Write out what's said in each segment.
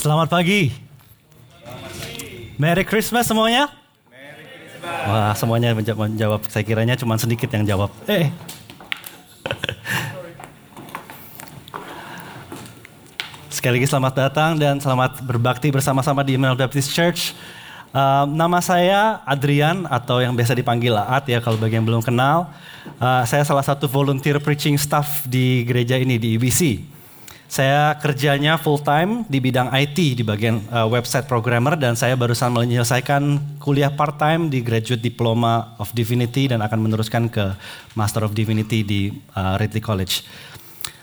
Selamat pagi. Merry Christmas semuanya. Wah, semuanya menjawab, menjawab. Saya kiranya cuma sedikit yang jawab. Eh. Sekali lagi selamat datang dan selamat berbakti bersama-sama di Emmanuel Baptist Church. Uh, nama saya Adrian atau yang biasa dipanggil Aat ya kalau bagi yang belum kenal. Uh, saya salah satu volunteer preaching staff di gereja ini di IBC. Saya kerjanya full time di bidang IT di bagian uh, website programmer dan saya barusan menyelesaikan kuliah part time di Graduate Diploma of Divinity dan akan meneruskan ke Master of Divinity di uh, Ridley College.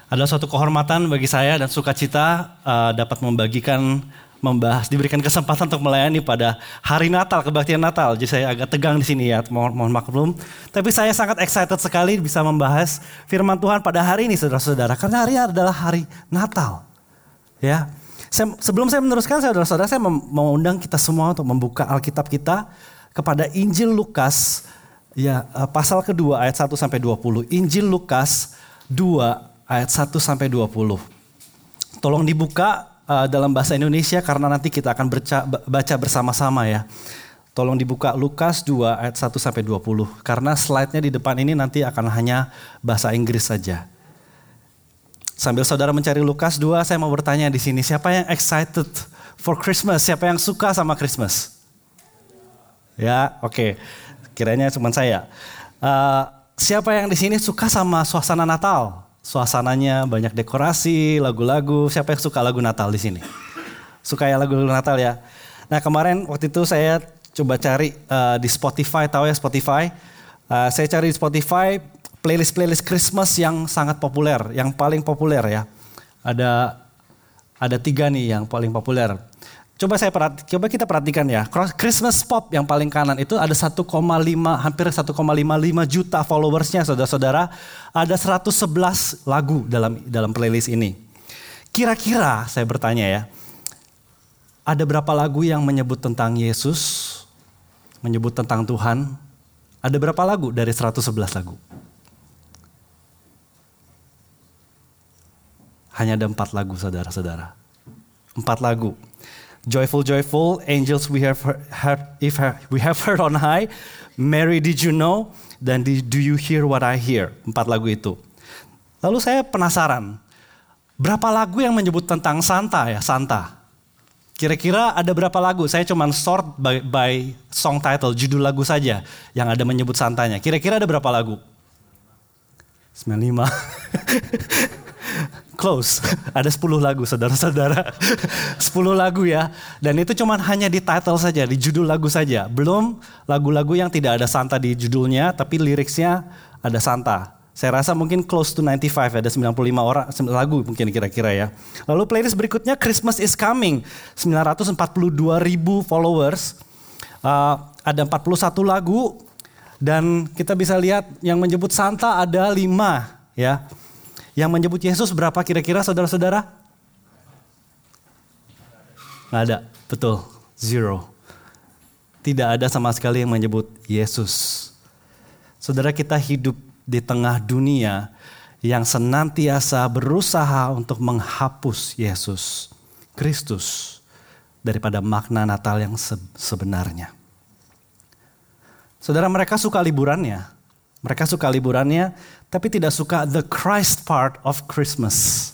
Adalah suatu kehormatan bagi saya dan sukacita uh, dapat membagikan membahas, diberikan kesempatan untuk melayani pada hari Natal, kebaktian Natal. Jadi saya agak tegang di sini ya, mohon, mohon maklum. Tapi saya sangat excited sekali bisa membahas firman Tuhan pada hari ini saudara-saudara. Karena hari ini adalah hari Natal. Ya, saya, sebelum saya meneruskan saudara-saudara, saya mau undang kita semua untuk membuka Alkitab kita kepada Injil Lukas ya eh, pasal kedua ayat 1 sampai 20. Injil Lukas 2 ayat 1 sampai 20. Tolong dibuka uh, dalam bahasa Indonesia karena nanti kita akan berca, baca bersama-sama ya. Tolong dibuka Lukas 2 ayat 1 sampai 20 karena slide-nya di depan ini nanti akan hanya bahasa Inggris saja. Sambil saudara mencari Lukas 2, saya mau bertanya di sini, siapa yang excited for Christmas? Siapa yang suka sama Christmas? Ya, oke. Okay. Kiranya cuma saya. Uh, siapa yang di sini suka sama suasana Natal? Suasananya banyak dekorasi, lagu-lagu. Siapa yang suka lagu Natal di sini? Suka ya lagu Natal ya? Nah kemarin waktu itu saya coba cari uh, di Spotify, tahu ya Spotify? Uh, saya cari di Spotify playlist-playlist Christmas yang sangat populer, yang paling populer ya. Ada ada tiga nih yang paling populer. Coba saya perhati, coba kita perhatikan ya. Christmas pop yang paling kanan itu ada 1,5 hampir 1,55 juta followersnya saudara-saudara. Ada 111 lagu dalam dalam playlist ini. Kira-kira saya bertanya ya. Ada berapa lagu yang menyebut tentang Yesus? Menyebut tentang Tuhan? Ada berapa lagu dari 111 lagu? Hanya ada empat lagu saudara-saudara. Empat lagu. Joyful, joyful, angels we have heard, if we have heard on high. Mary, did you know? Dan do you hear what I hear? Empat lagu itu. Lalu saya penasaran, berapa lagu yang menyebut tentang Santa ya, Santa? Kira-kira ada berapa lagu? Saya cuma sort by, by song title, judul lagu saja yang ada menyebut Santanya. Kira-kira ada berapa lagu? 95. Close. Ada 10 lagu saudara-saudara. 10 lagu ya. Dan itu cuma hanya di title saja, di judul lagu saja. Belum lagu-lagu yang tidak ada Santa di judulnya, tapi liriknya ada Santa. Saya rasa mungkin close to 95, ada 95 orang lagu mungkin kira-kira ya. Lalu playlist berikutnya Christmas is Coming, 942 ribu followers. Uh, ada 41 lagu dan kita bisa lihat yang menyebut Santa ada 5 ya. Yang menyebut Yesus berapa kira-kira saudara-saudara? Nggak ada, betul, zero. Tidak ada sama sekali yang menyebut Yesus. Saudara kita hidup di tengah dunia yang senantiasa berusaha untuk menghapus Yesus, Kristus, daripada makna Natal yang sebenarnya. Saudara mereka suka liburannya, mereka suka liburannya, tapi tidak suka the Christ part of Christmas.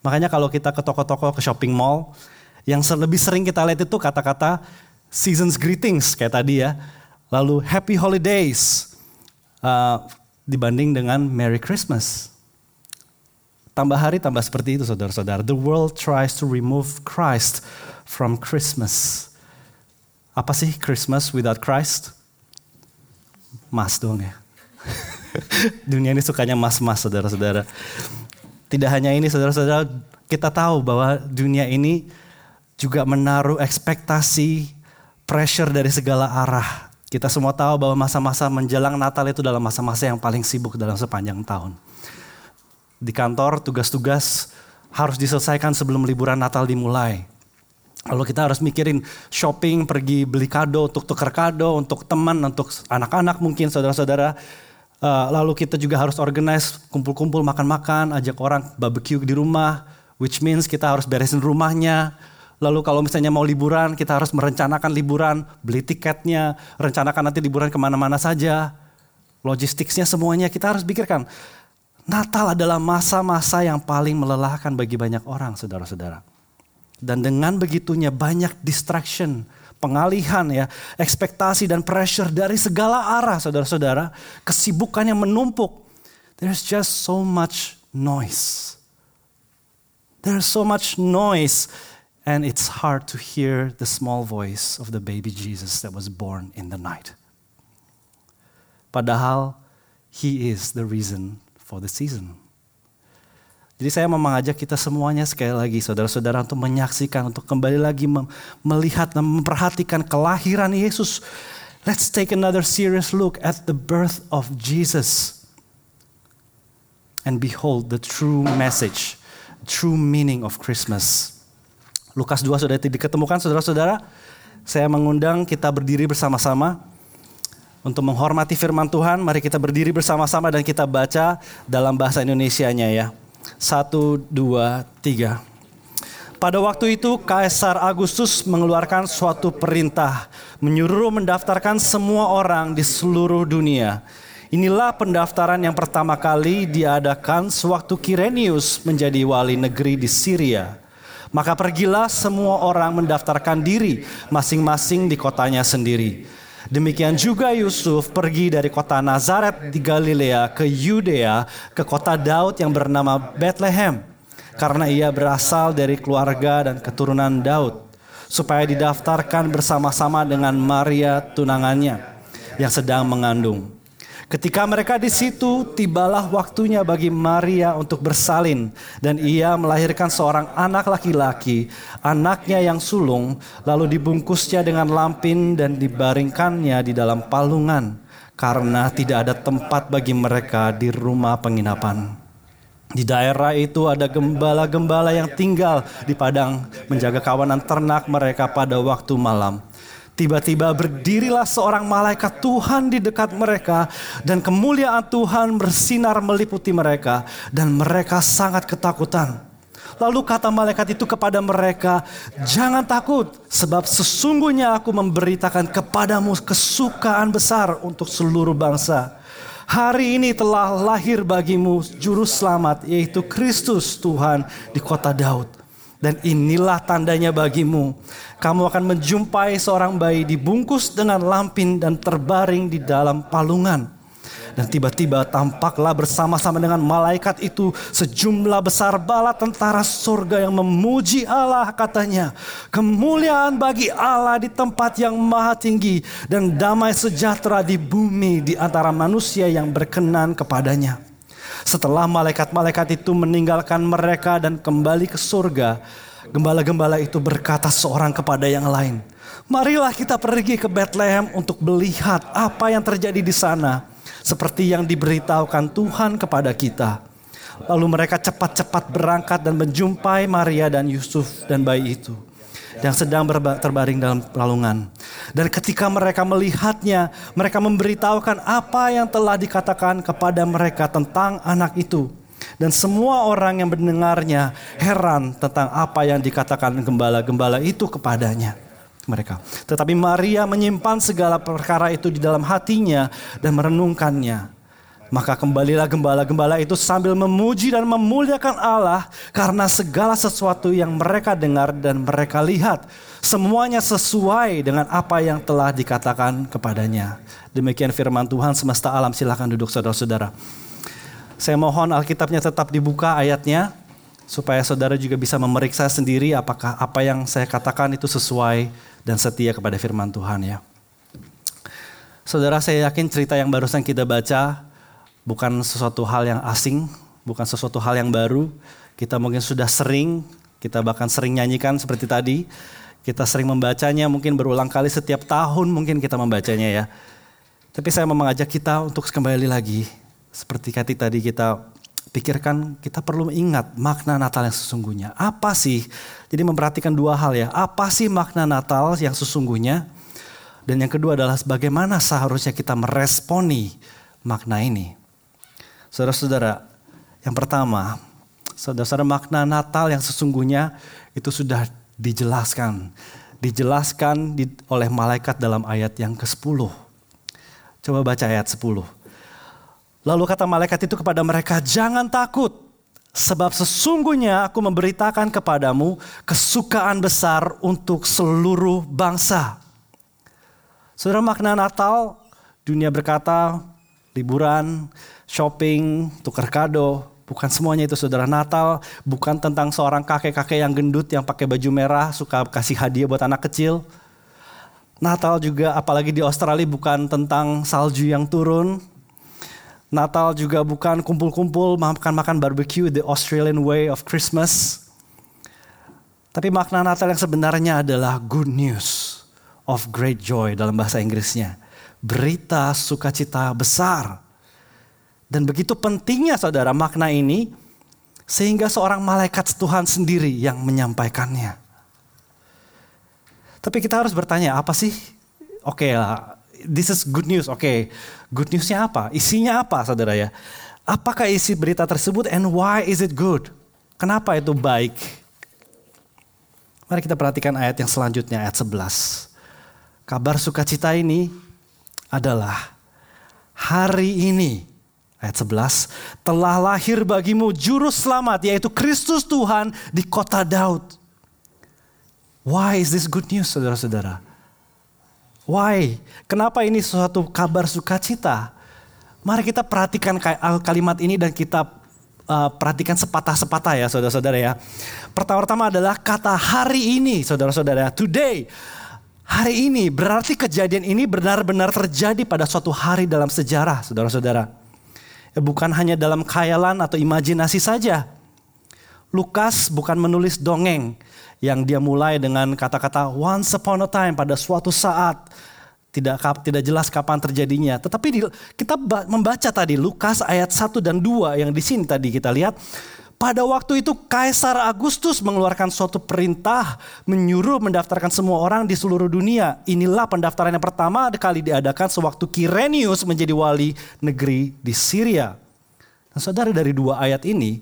Makanya kalau kita ke toko-toko, ke shopping mall, yang lebih sering kita lihat itu kata-kata seasons greetings kayak tadi ya. Lalu happy holidays uh, dibanding dengan Merry Christmas. Tambah hari tambah seperti itu saudara-saudara. The world tries to remove Christ from Christmas. Apa sih Christmas without Christ? Mas dong ya. Dunia ini sukanya mas-mas saudara-saudara. Tidak hanya ini saudara-saudara, kita tahu bahwa dunia ini juga menaruh ekspektasi, pressure dari segala arah. Kita semua tahu bahwa masa-masa menjelang Natal itu dalam masa-masa yang paling sibuk dalam sepanjang tahun. Di kantor tugas-tugas harus diselesaikan sebelum liburan Natal dimulai. Lalu kita harus mikirin shopping, pergi beli kado untuk tukar kado, untuk teman, untuk anak-anak mungkin saudara-saudara. Uh, lalu kita juga harus organize kumpul-kumpul makan-makan, ajak orang barbecue di rumah, which means kita harus beresin rumahnya, Lalu kalau misalnya mau liburan, kita harus merencanakan liburan, beli tiketnya, rencanakan nanti liburan ke mana-mana saja. Logistiknya semuanya kita harus pikirkan. Natal adalah masa-masa yang paling melelahkan bagi banyak orang, saudara-saudara. Dan dengan begitunya banyak distraction, pengalihan ya, ekspektasi dan pressure dari segala arah, saudara-saudara. Kesibukan yang menumpuk. There's just so much noise. There's so much noise and it's hard to hear the small voice of the baby Jesus that was born in the night. Padahal he is the reason for the season. Jadi saya mau mengajak kita semuanya sekali lagi saudara-saudara untuk menyaksikan, untuk kembali lagi melihat dan memperhatikan kelahiran Yesus. Let's take another serious look at the birth of Jesus. And behold the true message, true meaning of Christmas. Lukas 2 sudah diketemukan saudara-saudara. Saya mengundang kita berdiri bersama-sama untuk menghormati firman Tuhan. Mari kita berdiri bersama-sama dan kita baca dalam bahasa Indonesianya ya. Satu, dua, tiga. Pada waktu itu Kaisar Agustus mengeluarkan suatu perintah menyuruh mendaftarkan semua orang di seluruh dunia. Inilah pendaftaran yang pertama kali diadakan sewaktu Kirenius menjadi wali negeri di Syria. Maka pergilah semua orang mendaftarkan diri masing-masing di kotanya sendiri. Demikian juga Yusuf pergi dari kota Nazaret di Galilea ke Yudea ke kota Daud yang bernama Bethlehem karena ia berasal dari keluarga dan keturunan Daud supaya didaftarkan bersama-sama dengan Maria tunangannya yang sedang mengandung. Ketika mereka di situ, tibalah waktunya bagi Maria untuk bersalin, dan ia melahirkan seorang anak laki-laki, anaknya yang sulung, lalu dibungkusnya dengan lampin dan dibaringkannya di dalam palungan, karena tidak ada tempat bagi mereka di rumah penginapan. Di daerah itu ada gembala-gembala yang tinggal di padang menjaga kawanan ternak mereka pada waktu malam. Tiba-tiba berdirilah seorang malaikat Tuhan di dekat mereka dan kemuliaan Tuhan bersinar meliputi mereka dan mereka sangat ketakutan. Lalu kata malaikat itu kepada mereka, "Jangan takut, sebab sesungguhnya aku memberitakan kepadamu kesukaan besar untuk seluruh bangsa. Hari ini telah lahir bagimu juru selamat, yaitu Kristus Tuhan di kota Daud." Dan inilah tandanya bagimu. Kamu akan menjumpai seorang bayi dibungkus dengan lampin dan terbaring di dalam palungan. Dan tiba-tiba tampaklah bersama-sama dengan malaikat itu sejumlah besar bala tentara surga yang memuji Allah katanya. Kemuliaan bagi Allah di tempat yang maha tinggi dan damai sejahtera di bumi di antara manusia yang berkenan kepadanya. Setelah malaikat-malaikat itu meninggalkan mereka dan kembali ke surga, gembala-gembala itu berkata seorang kepada yang lain, "Marilah kita pergi ke Bethlehem untuk melihat apa yang terjadi di sana, seperti yang diberitahukan Tuhan kepada kita." Lalu mereka cepat-cepat berangkat dan menjumpai Maria dan Yusuf dan bayi itu yang sedang terbaring dalam lalungan. Dan ketika mereka melihatnya, mereka memberitahukan apa yang telah dikatakan kepada mereka tentang anak itu. Dan semua orang yang mendengarnya heran tentang apa yang dikatakan gembala-gembala itu kepadanya mereka. Tetapi Maria menyimpan segala perkara itu di dalam hatinya dan merenungkannya. Maka kembalilah gembala-gembala itu sambil memuji dan memuliakan Allah karena segala sesuatu yang mereka dengar dan mereka lihat. Semuanya sesuai dengan apa yang telah dikatakan kepadanya. Demikian firman Tuhan semesta alam silahkan duduk saudara-saudara. Saya mohon Alkitabnya tetap dibuka ayatnya supaya saudara juga bisa memeriksa sendiri apakah apa yang saya katakan itu sesuai dan setia kepada firman Tuhan ya. Saudara saya yakin cerita yang barusan kita baca bukan sesuatu hal yang asing, bukan sesuatu hal yang baru. Kita mungkin sudah sering, kita bahkan sering nyanyikan seperti tadi. Kita sering membacanya, mungkin berulang kali setiap tahun mungkin kita membacanya ya. Tapi saya mau mengajak kita untuk kembali lagi. Seperti kati tadi kita pikirkan, kita perlu ingat makna Natal yang sesungguhnya. Apa sih? Jadi memperhatikan dua hal ya. Apa sih makna Natal yang sesungguhnya? Dan yang kedua adalah bagaimana seharusnya kita meresponi makna ini. Saudara-saudara, yang pertama, saudara-saudara makna Natal yang sesungguhnya itu sudah dijelaskan. Dijelaskan di, oleh malaikat dalam ayat yang ke-10. Coba baca ayat 10. Lalu kata malaikat itu kepada mereka, jangan takut. Sebab sesungguhnya aku memberitakan kepadamu kesukaan besar untuk seluruh bangsa. Saudara makna Natal, dunia berkata liburan, shopping, tukar kado, bukan semuanya itu saudara Natal, bukan tentang seorang kakek-kakek yang gendut yang pakai baju merah suka kasih hadiah buat anak kecil. Natal juga apalagi di Australia bukan tentang salju yang turun. Natal juga bukan kumpul-kumpul makan-makan barbecue the Australian way of Christmas. Tapi makna Natal yang sebenarnya adalah good news of great joy dalam bahasa Inggrisnya. Berita sukacita besar. Dan begitu pentingnya saudara makna ini sehingga seorang malaikat Tuhan sendiri yang menyampaikannya. Tapi kita harus bertanya apa sih? Oke okay lah, this is good news. Oke, okay. good newsnya apa? Isinya apa saudara ya? Apakah isi berita tersebut and why is it good? Kenapa itu baik? Mari kita perhatikan ayat yang selanjutnya, ayat 11. Kabar sukacita ini adalah hari ini ayat 11 telah lahir bagimu juru selamat yaitu Kristus Tuhan di kota Daud. Why is this good news saudara-saudara? Why? Kenapa ini suatu kabar sukacita? Mari kita perhatikan kalimat ini dan kita uh, perhatikan sepatah-sepatah ya saudara-saudara ya. Pertama-tama adalah kata hari ini saudara-saudara. Today Hari ini berarti kejadian ini benar-benar terjadi pada suatu hari dalam sejarah, saudara-saudara. Ya, bukan hanya dalam khayalan atau imajinasi saja. Lukas bukan menulis dongeng yang dia mulai dengan kata-kata once upon a time pada suatu saat tidak tidak jelas kapan terjadinya. Tetapi kita membaca tadi Lukas ayat 1 dan 2 yang di sini tadi kita lihat pada waktu itu Kaisar Agustus mengeluarkan suatu perintah menyuruh mendaftarkan semua orang di seluruh dunia. Inilah pendaftaran yang pertama kali diadakan sewaktu Kirenius menjadi wali negeri di Syria. Dan saudara dari dua ayat ini,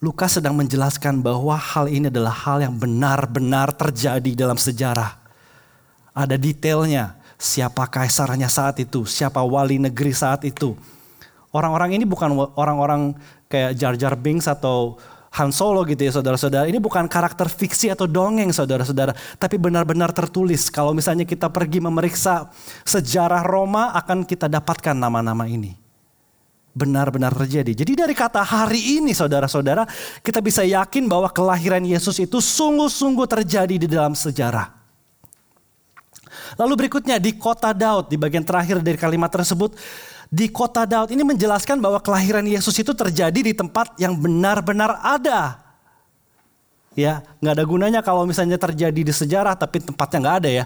Lukas sedang menjelaskan bahwa hal ini adalah hal yang benar-benar terjadi dalam sejarah. Ada detailnya, siapa kaisarnya saat itu, siapa wali negeri saat itu. Orang-orang ini bukan orang-orang kayak Jar Jar Binks atau Han Solo gitu ya saudara-saudara. Ini bukan karakter fiksi atau dongeng saudara-saudara. Tapi benar-benar tertulis. Kalau misalnya kita pergi memeriksa sejarah Roma akan kita dapatkan nama-nama ini. Benar-benar terjadi. Jadi dari kata hari ini saudara-saudara kita bisa yakin bahwa kelahiran Yesus itu sungguh-sungguh terjadi di dalam sejarah. Lalu berikutnya di kota Daud di bagian terakhir dari kalimat tersebut di kota Daud ini menjelaskan bahwa kelahiran Yesus itu terjadi di tempat yang benar-benar ada. Ya, nggak ada gunanya kalau misalnya terjadi di sejarah tapi tempatnya nggak ada ya.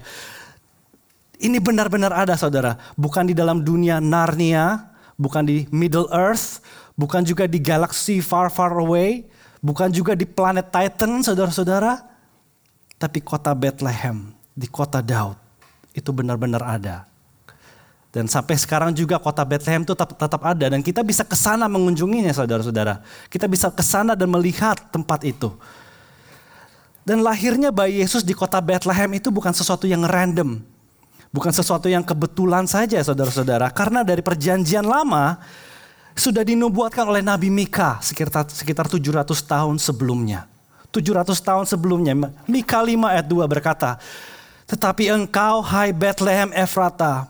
Ini benar-benar ada saudara. Bukan di dalam dunia Narnia, bukan di Middle Earth, bukan juga di galaksi far far away, bukan juga di planet Titan saudara-saudara. Tapi kota Bethlehem, di kota Daud, itu benar-benar ada. Dan sampai sekarang juga kota Bethlehem itu tetap, tetap ada dan kita bisa ke sana mengunjunginya saudara-saudara. Kita bisa ke sana dan melihat tempat itu. Dan lahirnya bayi Yesus di kota Bethlehem itu bukan sesuatu yang random. Bukan sesuatu yang kebetulan saja saudara-saudara. Karena dari perjanjian lama sudah dinubuatkan oleh Nabi Mika sekitar, sekitar 700 tahun sebelumnya. 700 tahun sebelumnya Mika 5 ayat 2 berkata, Tetapi engkau hai Bethlehem Efrata,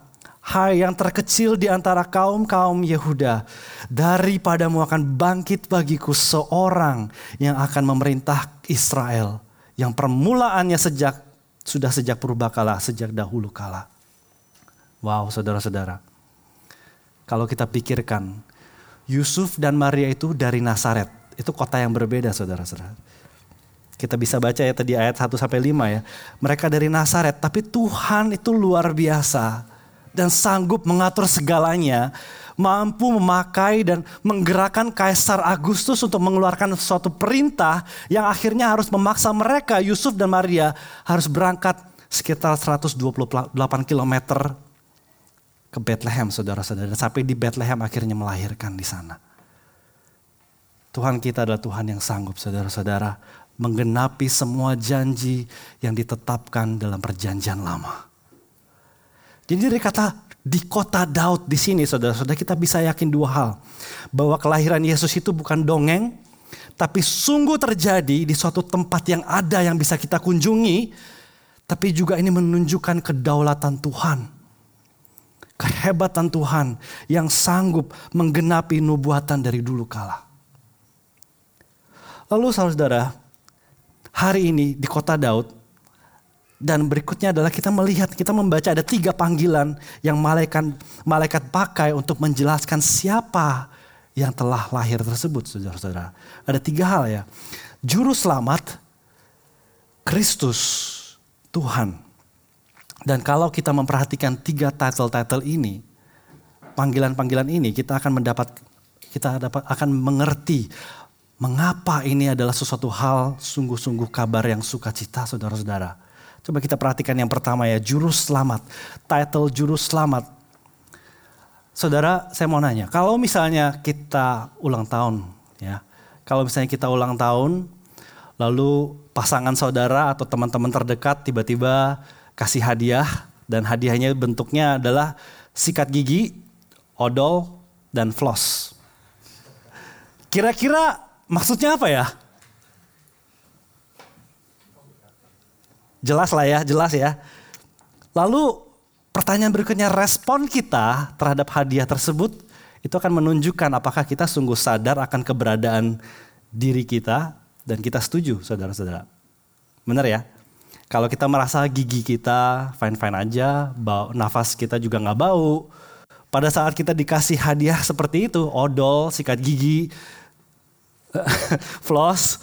Hai yang terkecil di antara kaum-kaum Yehuda, daripadamu akan bangkit bagiku seorang yang akan memerintah Israel, yang permulaannya sejak sudah sejak purbakala, sejak dahulu kala. Wow, saudara-saudara. Kalau kita pikirkan, Yusuf dan Maria itu dari Nazaret. Itu kota yang berbeda, saudara-saudara. Kita bisa baca ya tadi ayat 1 sampai 5 ya. Mereka dari Nazaret, tapi Tuhan itu luar biasa dan sanggup mengatur segalanya, mampu memakai dan menggerakkan Kaisar Agustus untuk mengeluarkan suatu perintah yang akhirnya harus memaksa mereka, Yusuf dan Maria, harus berangkat sekitar 128 km ke Bethlehem, saudara-saudara. Sampai di Bethlehem akhirnya melahirkan di sana. Tuhan kita adalah Tuhan yang sanggup, saudara-saudara, menggenapi semua janji yang ditetapkan dalam perjanjian lama. Jadi dari kata di kota Daud di sini saudara-saudara kita bisa yakin dua hal. Bahwa kelahiran Yesus itu bukan dongeng, tapi sungguh terjadi di suatu tempat yang ada yang bisa kita kunjungi, tapi juga ini menunjukkan kedaulatan Tuhan. Kehebatan Tuhan yang sanggup menggenapi nubuatan dari dulu kala. Lalu saudara, hari ini di kota Daud. Dan berikutnya adalah kita melihat, kita membaca ada tiga panggilan yang malaikat malaikat pakai untuk menjelaskan siapa yang telah lahir tersebut, saudara-saudara. Ada tiga hal ya. Juru selamat, Kristus, Tuhan. Dan kalau kita memperhatikan tiga title-title ini, panggilan-panggilan ini, kita akan mendapat, kita dapat akan mengerti Mengapa ini adalah sesuatu hal sungguh-sungguh kabar yang sukacita saudara-saudara. Coba kita perhatikan yang pertama ya, juru selamat. Title juru selamat. Saudara, saya mau nanya, kalau misalnya kita ulang tahun ya. Kalau misalnya kita ulang tahun, lalu pasangan saudara atau teman-teman terdekat tiba-tiba kasih hadiah dan hadiahnya bentuknya adalah sikat gigi, odol, dan floss. Kira-kira Maksudnya apa ya? Jelas lah ya, jelas ya. Lalu pertanyaan berikutnya, respon kita terhadap hadiah tersebut itu akan menunjukkan apakah kita sungguh sadar akan keberadaan diri kita dan kita setuju saudara-saudara. Benar ya? Kalau kita merasa gigi kita fine-fine aja, bau, nafas kita juga nggak bau, pada saat kita dikasih hadiah seperti itu, odol, sikat gigi, floss,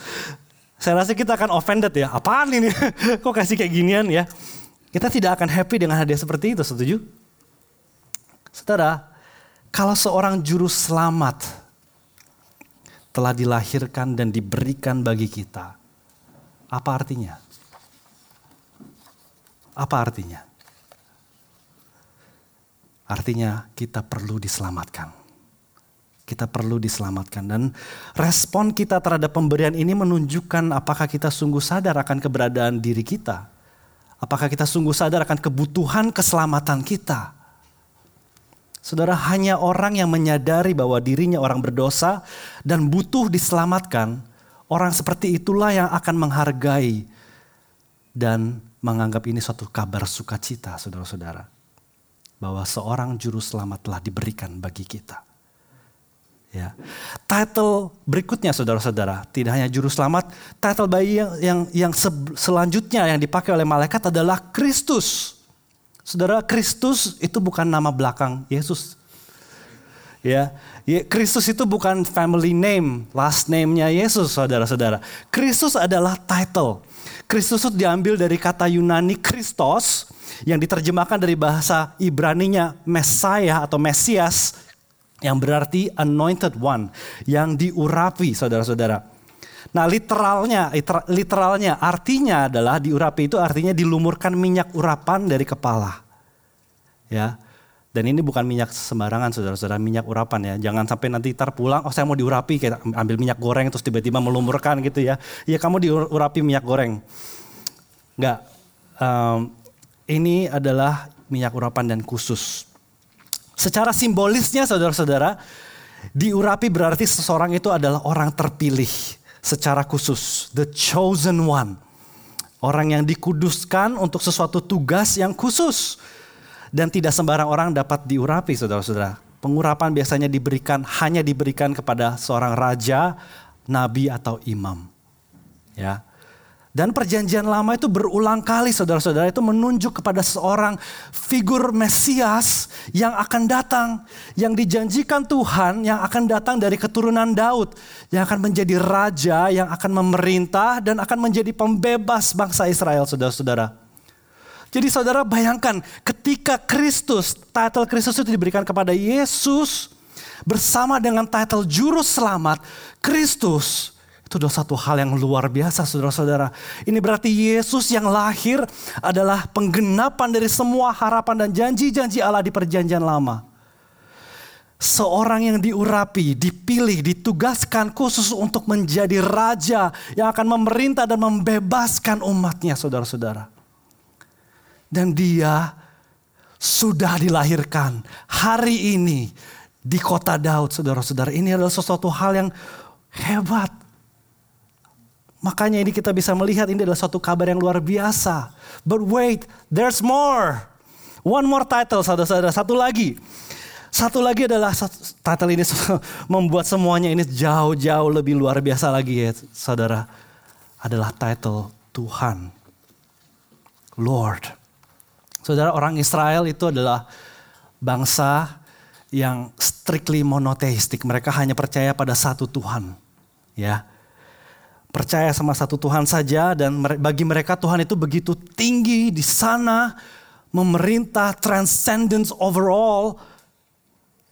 saya rasa kita akan offended ya. Apaan ini? Kok kasih kayak ginian ya? Kita tidak akan happy dengan hadiah seperti itu, setuju? Saudara, kalau seorang juru selamat telah dilahirkan dan diberikan bagi kita, apa artinya? Apa artinya? Artinya kita perlu diselamatkan kita perlu diselamatkan. Dan respon kita terhadap pemberian ini menunjukkan apakah kita sungguh sadar akan keberadaan diri kita. Apakah kita sungguh sadar akan kebutuhan keselamatan kita. Saudara, hanya orang yang menyadari bahwa dirinya orang berdosa dan butuh diselamatkan, orang seperti itulah yang akan menghargai dan menganggap ini suatu kabar sukacita, saudara-saudara. Bahwa seorang juru selamat telah diberikan bagi kita. Ya. Title berikutnya saudara-saudara, tidak hanya juru selamat, title bayi yang yang, yang selanjutnya yang dipakai oleh malaikat adalah Kristus. Saudara, Kristus itu bukan nama belakang Yesus. Ya, Kristus itu bukan family name, last name-nya Yesus, saudara-saudara. Kristus adalah title. Kristus itu diambil dari kata Yunani Kristos yang diterjemahkan dari bahasa Ibrani-nya Messiah atau Mesias yang berarti anointed one, yang diurapi saudara-saudara. Nah literalnya, literalnya artinya adalah diurapi itu artinya dilumurkan minyak urapan dari kepala. Ya, dan ini bukan minyak sembarangan saudara-saudara, minyak urapan ya. Jangan sampai nanti tar pulang, oh saya mau diurapi, kayak ambil minyak goreng terus tiba-tiba melumurkan gitu ya. Ya kamu diurapi minyak goreng. Enggak, um, ini adalah minyak urapan dan khusus. Secara simbolisnya saudara-saudara, diurapi berarti seseorang itu adalah orang terpilih secara khusus, the chosen one. Orang yang dikuduskan untuk sesuatu tugas yang khusus. Dan tidak sembarang orang dapat diurapi saudara-saudara. Pengurapan biasanya diberikan hanya diberikan kepada seorang raja, nabi atau imam. Ya. Dan perjanjian lama itu berulang kali saudara-saudara itu menunjuk kepada seorang figur Mesias yang akan datang. Yang dijanjikan Tuhan yang akan datang dari keturunan Daud. Yang akan menjadi raja, yang akan memerintah dan akan menjadi pembebas bangsa Israel saudara-saudara. Jadi saudara bayangkan ketika Kristus, title Kristus itu diberikan kepada Yesus. Bersama dengan title Juru Selamat, Kristus itu adalah satu hal yang luar biasa saudara-saudara. Ini berarti Yesus yang lahir adalah penggenapan dari semua harapan dan janji-janji Allah di perjanjian lama. seorang yang diurapi, dipilih, ditugaskan khusus untuk menjadi raja yang akan memerintah dan membebaskan umatnya, saudara-saudara. Dan dia sudah dilahirkan hari ini di kota Daud, saudara-saudara. Ini adalah sesuatu hal yang hebat. Makanya ini kita bisa melihat ini adalah suatu kabar yang luar biasa. But wait, there's more. One more title, saudara-saudara. Satu lagi. Satu lagi adalah title ini membuat semuanya ini jauh-jauh lebih luar biasa lagi ya saudara. Adalah title Tuhan. Lord. Saudara orang Israel itu adalah bangsa yang strictly monoteistik. Mereka hanya percaya pada satu Tuhan. Ya. Percaya sama satu Tuhan saja dan bagi mereka Tuhan itu begitu tinggi di sana memerintah transcendence overall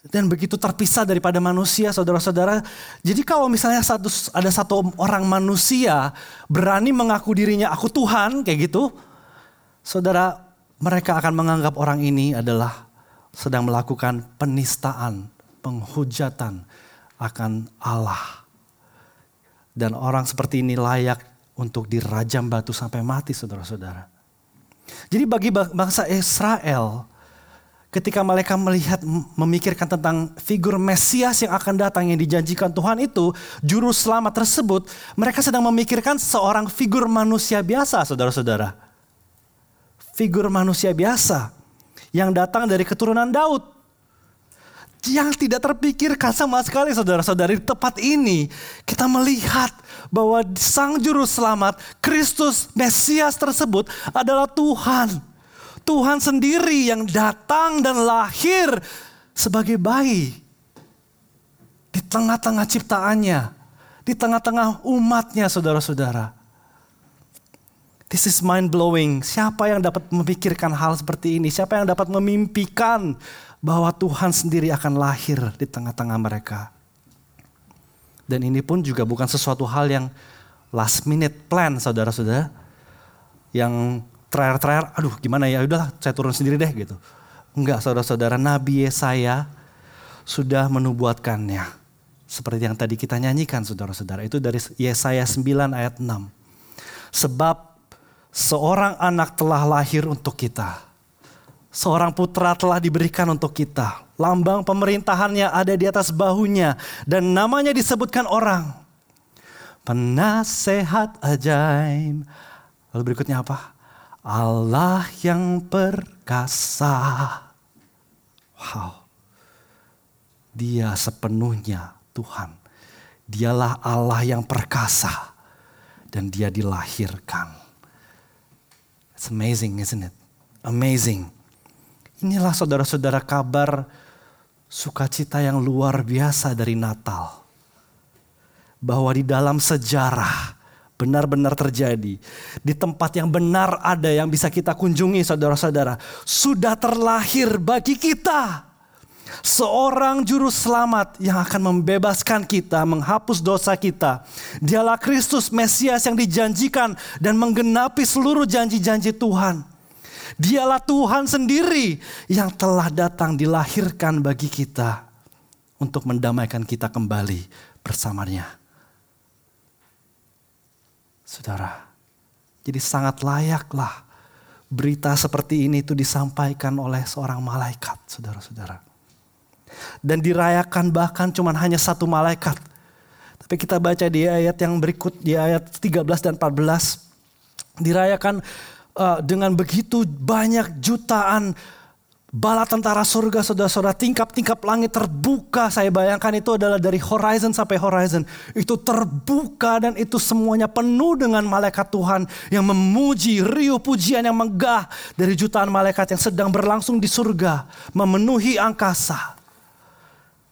dan begitu terpisah daripada manusia, saudara-saudara. Jadi kalau misalnya satu, ada satu orang manusia berani mengaku dirinya aku Tuhan, kayak gitu, saudara, mereka akan menganggap orang ini adalah sedang melakukan penistaan, penghujatan akan Allah. Dan orang seperti ini layak untuk dirajam batu sampai mati, saudara-saudara. Jadi bagi bangsa Israel, ketika mereka melihat memikirkan tentang figur Mesias yang akan datang yang dijanjikan Tuhan itu, juru selamat tersebut, mereka sedang memikirkan seorang figur manusia biasa, saudara-saudara. Figur manusia biasa yang datang dari keturunan Daud. Yang tidak terpikirkan sama sekali saudara-saudari di tempat ini. Kita melihat bahwa sang juru selamat, Kristus Mesias tersebut adalah Tuhan Tuhan sendiri yang datang dan lahir sebagai bayi di tengah-tengah ciptaannya, di tengah-tengah umatnya, saudara-saudara. This is mind blowing. Siapa yang dapat memikirkan hal seperti ini? Siapa yang dapat memimpikan bahwa Tuhan sendiri akan lahir di tengah-tengah mereka? Dan ini pun juga bukan sesuatu hal yang last minute plan, saudara-saudara. Yang terakhir-terakhir, aduh gimana ya, udahlah saya turun sendiri deh gitu. Enggak saudara-saudara, Nabi Yesaya sudah menubuatkannya. Seperti yang tadi kita nyanyikan saudara-saudara. Itu dari Yesaya 9 ayat 6. Sebab seorang anak telah lahir untuk kita. Seorang putra telah diberikan untuk kita. Lambang pemerintahannya ada di atas bahunya. Dan namanya disebutkan orang. Penasehat ajaib. Lalu berikutnya apa? Allah yang perkasa. Wow. Dia sepenuhnya Tuhan. Dialah Allah yang perkasa. Dan dia dilahirkan. It's amazing, isn't it? Amazing. Inilah saudara-saudara kabar sukacita yang luar biasa dari Natal. Bahwa di dalam sejarah benar-benar terjadi. Di tempat yang benar ada yang bisa kita kunjungi saudara-saudara. Sudah terlahir bagi kita. Seorang juru selamat yang akan membebaskan kita, menghapus dosa kita. Dialah Kristus Mesias yang dijanjikan dan menggenapi seluruh janji-janji Tuhan. Dialah Tuhan sendiri yang telah datang dilahirkan bagi kita untuk mendamaikan kita kembali bersamanya. Saudara, jadi sangat layaklah berita seperti ini itu disampaikan oleh seorang malaikat, saudara-saudara. Dan dirayakan bahkan cuma hanya satu malaikat. Tapi kita baca di ayat yang berikut, di ayat 13 dan 14. Dirayakan uh, dengan begitu banyak jutaan bala tentara surga saudara-saudara tingkap-tingkap langit terbuka. Saya bayangkan itu adalah dari horizon sampai horizon. Itu terbuka dan itu semuanya penuh dengan malaikat Tuhan yang memuji riuh pujian yang megah dari jutaan malaikat yang sedang berlangsung di surga memenuhi angkasa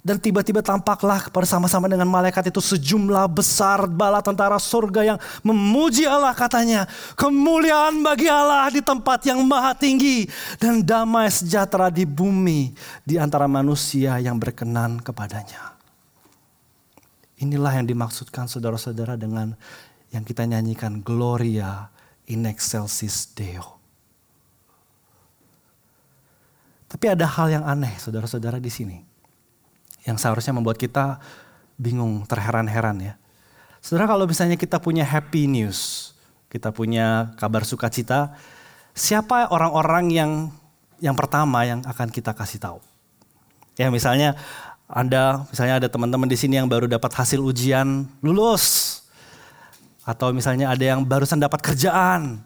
dan tiba-tiba tampaklah bersama-sama dengan malaikat itu sejumlah besar bala tentara surga yang memuji Allah katanya. Kemuliaan bagi Allah di tempat yang maha tinggi. Dan damai sejahtera di bumi di antara manusia yang berkenan kepadanya. Inilah yang dimaksudkan saudara-saudara dengan yang kita nyanyikan Gloria in excelsis Deo. Tapi ada hal yang aneh saudara-saudara di sini yang seharusnya membuat kita bingung, terheran-heran ya. Saudara kalau misalnya kita punya happy news, kita punya kabar sukacita, siapa orang-orang yang yang pertama yang akan kita kasih tahu? Ya misalnya Anda, misalnya ada teman-teman di sini yang baru dapat hasil ujian lulus, atau misalnya ada yang barusan dapat kerjaan,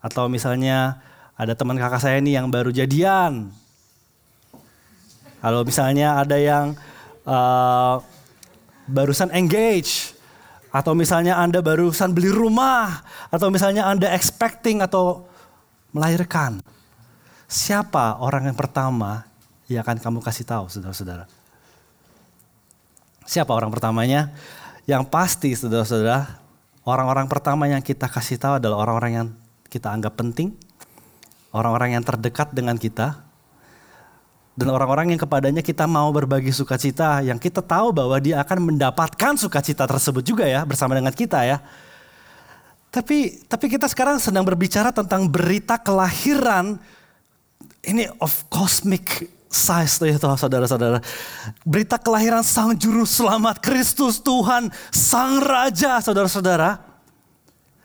atau misalnya ada teman kakak saya ini yang baru jadian. Kalau misalnya ada yang uh, barusan engage, atau misalnya Anda barusan beli rumah, atau misalnya Anda expecting atau melahirkan. Siapa orang yang pertama yang akan kamu kasih tahu, saudara-saudara? Siapa orang pertamanya? Yang pasti, saudara-saudara, orang-orang pertama yang kita kasih tahu adalah orang-orang yang kita anggap penting, orang-orang yang terdekat dengan kita, dan orang-orang yang kepadanya kita mau berbagi sukacita yang kita tahu bahwa dia akan mendapatkan sukacita tersebut juga ya bersama dengan kita ya. Tapi tapi kita sekarang sedang berbicara tentang berita kelahiran ini of cosmic size tuh ya saudara-saudara. Berita kelahiran sang juru selamat Kristus Tuhan sang raja saudara-saudara.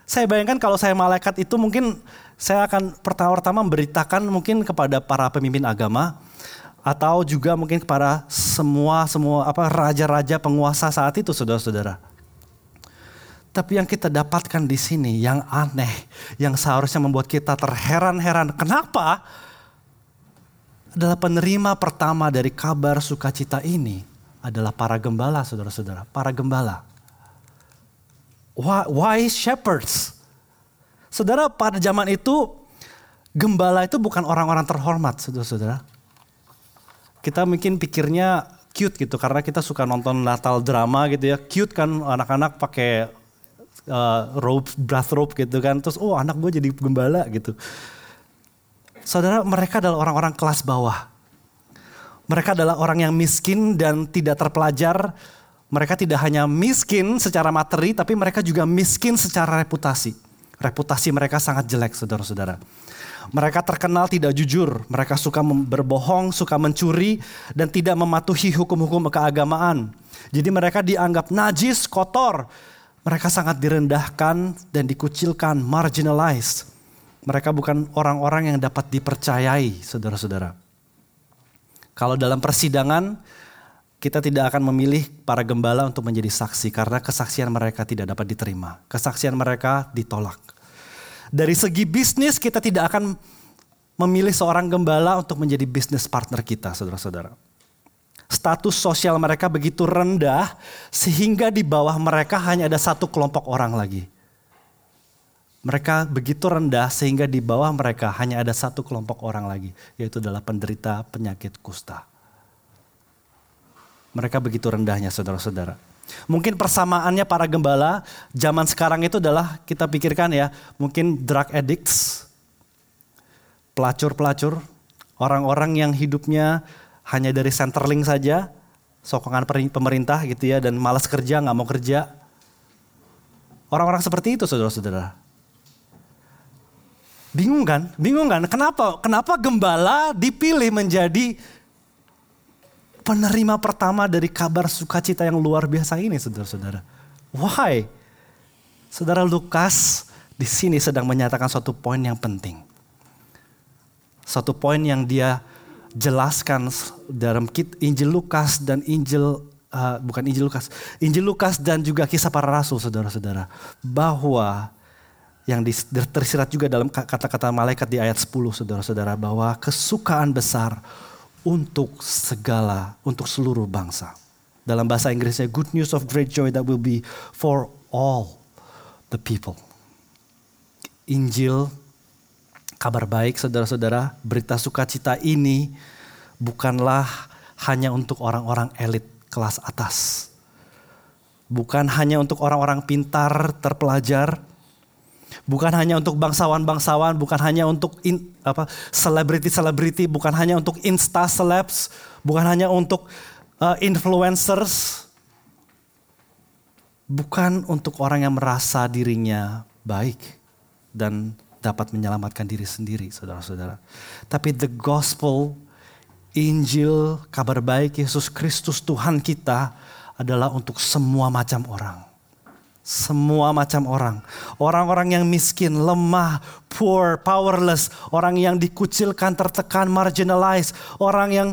Saya bayangkan kalau saya malaikat itu mungkin saya akan pertama-tama memberitakan mungkin kepada para pemimpin agama atau juga mungkin kepada semua semua apa raja-raja penguasa saat itu saudara-saudara. Tapi yang kita dapatkan di sini yang aneh, yang seharusnya membuat kita terheran-heran. Kenapa? Adalah penerima pertama dari kabar sukacita ini adalah para gembala, saudara-saudara. Para gembala. Why shepherds? Saudara, pada zaman itu gembala itu bukan orang-orang terhormat, saudara-saudara kita mungkin pikirnya cute gitu karena kita suka nonton Natal drama gitu ya. Cute kan anak-anak pakai uh, robe, robe gitu kan. Terus oh anak gue jadi gembala gitu. Saudara mereka adalah orang-orang kelas bawah. Mereka adalah orang yang miskin dan tidak terpelajar. Mereka tidak hanya miskin secara materi tapi mereka juga miskin secara reputasi. Reputasi mereka sangat jelek saudara-saudara. Mereka terkenal tidak jujur, mereka suka berbohong, suka mencuri, dan tidak mematuhi hukum-hukum keagamaan. Jadi mereka dianggap najis, kotor. Mereka sangat direndahkan dan dikucilkan, marginalized. Mereka bukan orang-orang yang dapat dipercayai, saudara-saudara. Kalau dalam persidangan, kita tidak akan memilih para gembala untuk menjadi saksi karena kesaksian mereka tidak dapat diterima. Kesaksian mereka ditolak. Dari segi bisnis kita tidak akan memilih seorang gembala untuk menjadi bisnis partner kita, saudara-saudara. Status sosial mereka begitu rendah sehingga di bawah mereka hanya ada satu kelompok orang lagi. Mereka begitu rendah sehingga di bawah mereka hanya ada satu kelompok orang lagi, yaitu adalah penderita penyakit kusta. Mereka begitu rendahnya saudara-saudara. Mungkin persamaannya para gembala zaman sekarang itu adalah kita pikirkan ya, mungkin drug addicts, pelacur-pelacur, orang-orang yang hidupnya hanya dari centerling saja, sokongan pemerintah gitu ya, dan malas kerja, nggak mau kerja. Orang-orang seperti itu saudara-saudara. Bingung kan? Bingung kan? Kenapa? Kenapa gembala dipilih menjadi penerima pertama dari kabar sukacita yang luar biasa ini, saudara-saudara. Why? Saudara Lukas di sini sedang menyatakan suatu poin yang penting. Satu poin yang dia jelaskan dalam Injil Lukas dan Injil uh, bukan Injil Lukas, Injil Lukas dan juga kisah para rasul, saudara-saudara, bahwa yang tersirat juga dalam kata-kata malaikat di ayat 10 saudara-saudara bahwa kesukaan besar untuk segala, untuk seluruh bangsa. Dalam bahasa Inggrisnya, good news of great joy that will be for all the people. Injil, kabar baik saudara-saudara, berita sukacita ini bukanlah hanya untuk orang-orang elit kelas atas. Bukan hanya untuk orang-orang pintar, terpelajar, Bukan hanya untuk bangsawan-bangsawan, bukan hanya untuk in, apa selebriti-selebriti, bukan hanya untuk insta celebs, bukan hanya untuk uh, influencers. Bukan untuk orang yang merasa dirinya baik dan dapat menyelamatkan diri sendiri, saudara-saudara. Tapi the gospel Injil, kabar baik Yesus Kristus Tuhan kita adalah untuk semua macam orang. Semua macam orang. Orang-orang yang miskin, lemah, poor, powerless. Orang yang dikucilkan, tertekan, marginalized. Orang yang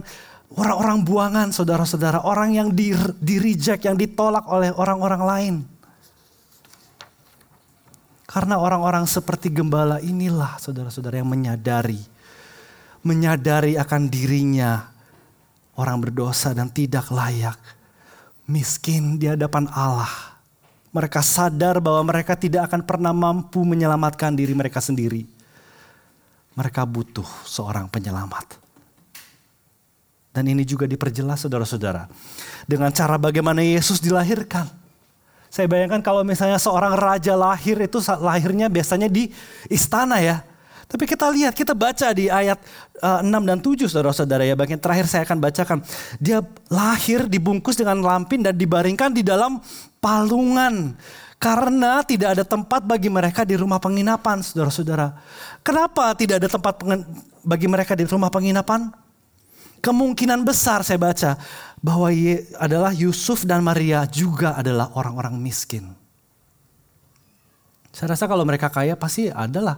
orang-orang buangan saudara-saudara. Orang yang di, di reject, yang ditolak oleh orang-orang lain. Karena orang-orang seperti gembala inilah saudara-saudara yang menyadari. Menyadari akan dirinya orang berdosa dan tidak layak. Miskin di hadapan Allah mereka sadar bahwa mereka tidak akan pernah mampu menyelamatkan diri mereka sendiri. Mereka butuh seorang penyelamat. Dan ini juga diperjelas saudara-saudara. Dengan cara bagaimana Yesus dilahirkan. Saya bayangkan kalau misalnya seorang raja lahir itu lahirnya biasanya di istana ya. Tapi kita lihat, kita baca di ayat uh, eh, 6 dan 7 saudara-saudara ya. Bagian terakhir saya akan bacakan. Dia lahir dibungkus dengan lampin dan dibaringkan di dalam palungan. Karena tidak ada tempat bagi mereka di rumah penginapan, saudara-saudara. Kenapa tidak ada tempat bagi mereka di rumah penginapan? Kemungkinan besar saya baca bahwa adalah Yusuf dan Maria juga adalah orang-orang miskin. Saya rasa kalau mereka kaya pasti adalah.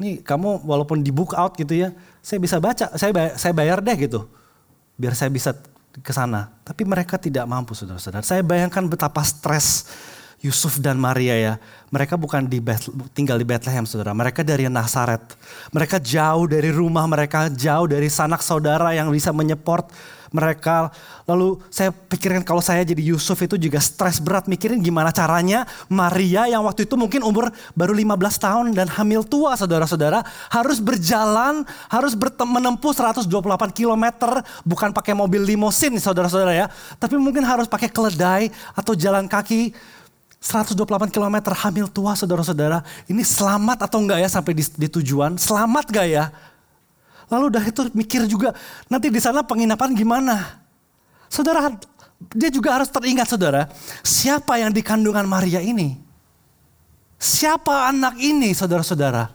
Ini kamu walaupun di book out gitu ya, saya bisa baca, saya bayar, saya bayar deh gitu. Biar saya bisa ke sana. Tapi mereka tidak mampu saudara-saudara. Saya bayangkan betapa stres Yusuf dan Maria ya. Mereka bukan di Beth, tinggal di Bethlehem saudara. Mereka dari Nazaret. Mereka jauh dari rumah mereka, jauh dari sanak saudara yang bisa menyeport mereka. Lalu saya pikirkan kalau saya jadi Yusuf itu juga stres berat mikirin gimana caranya Maria yang waktu itu mungkin umur baru 15 tahun dan hamil tua saudara-saudara harus berjalan, harus menempuh 128 km bukan pakai mobil limosin saudara-saudara ya. Tapi mungkin harus pakai keledai atau jalan kaki 128 km hamil tua saudara-saudara. Ini selamat atau enggak ya sampai di, di tujuan? Selamat gak ya? Lalu udah itu mikir juga, nanti di sana penginapan gimana? Saudara, dia juga harus teringat saudara, siapa yang di kandungan Maria ini? Siapa anak ini saudara-saudara?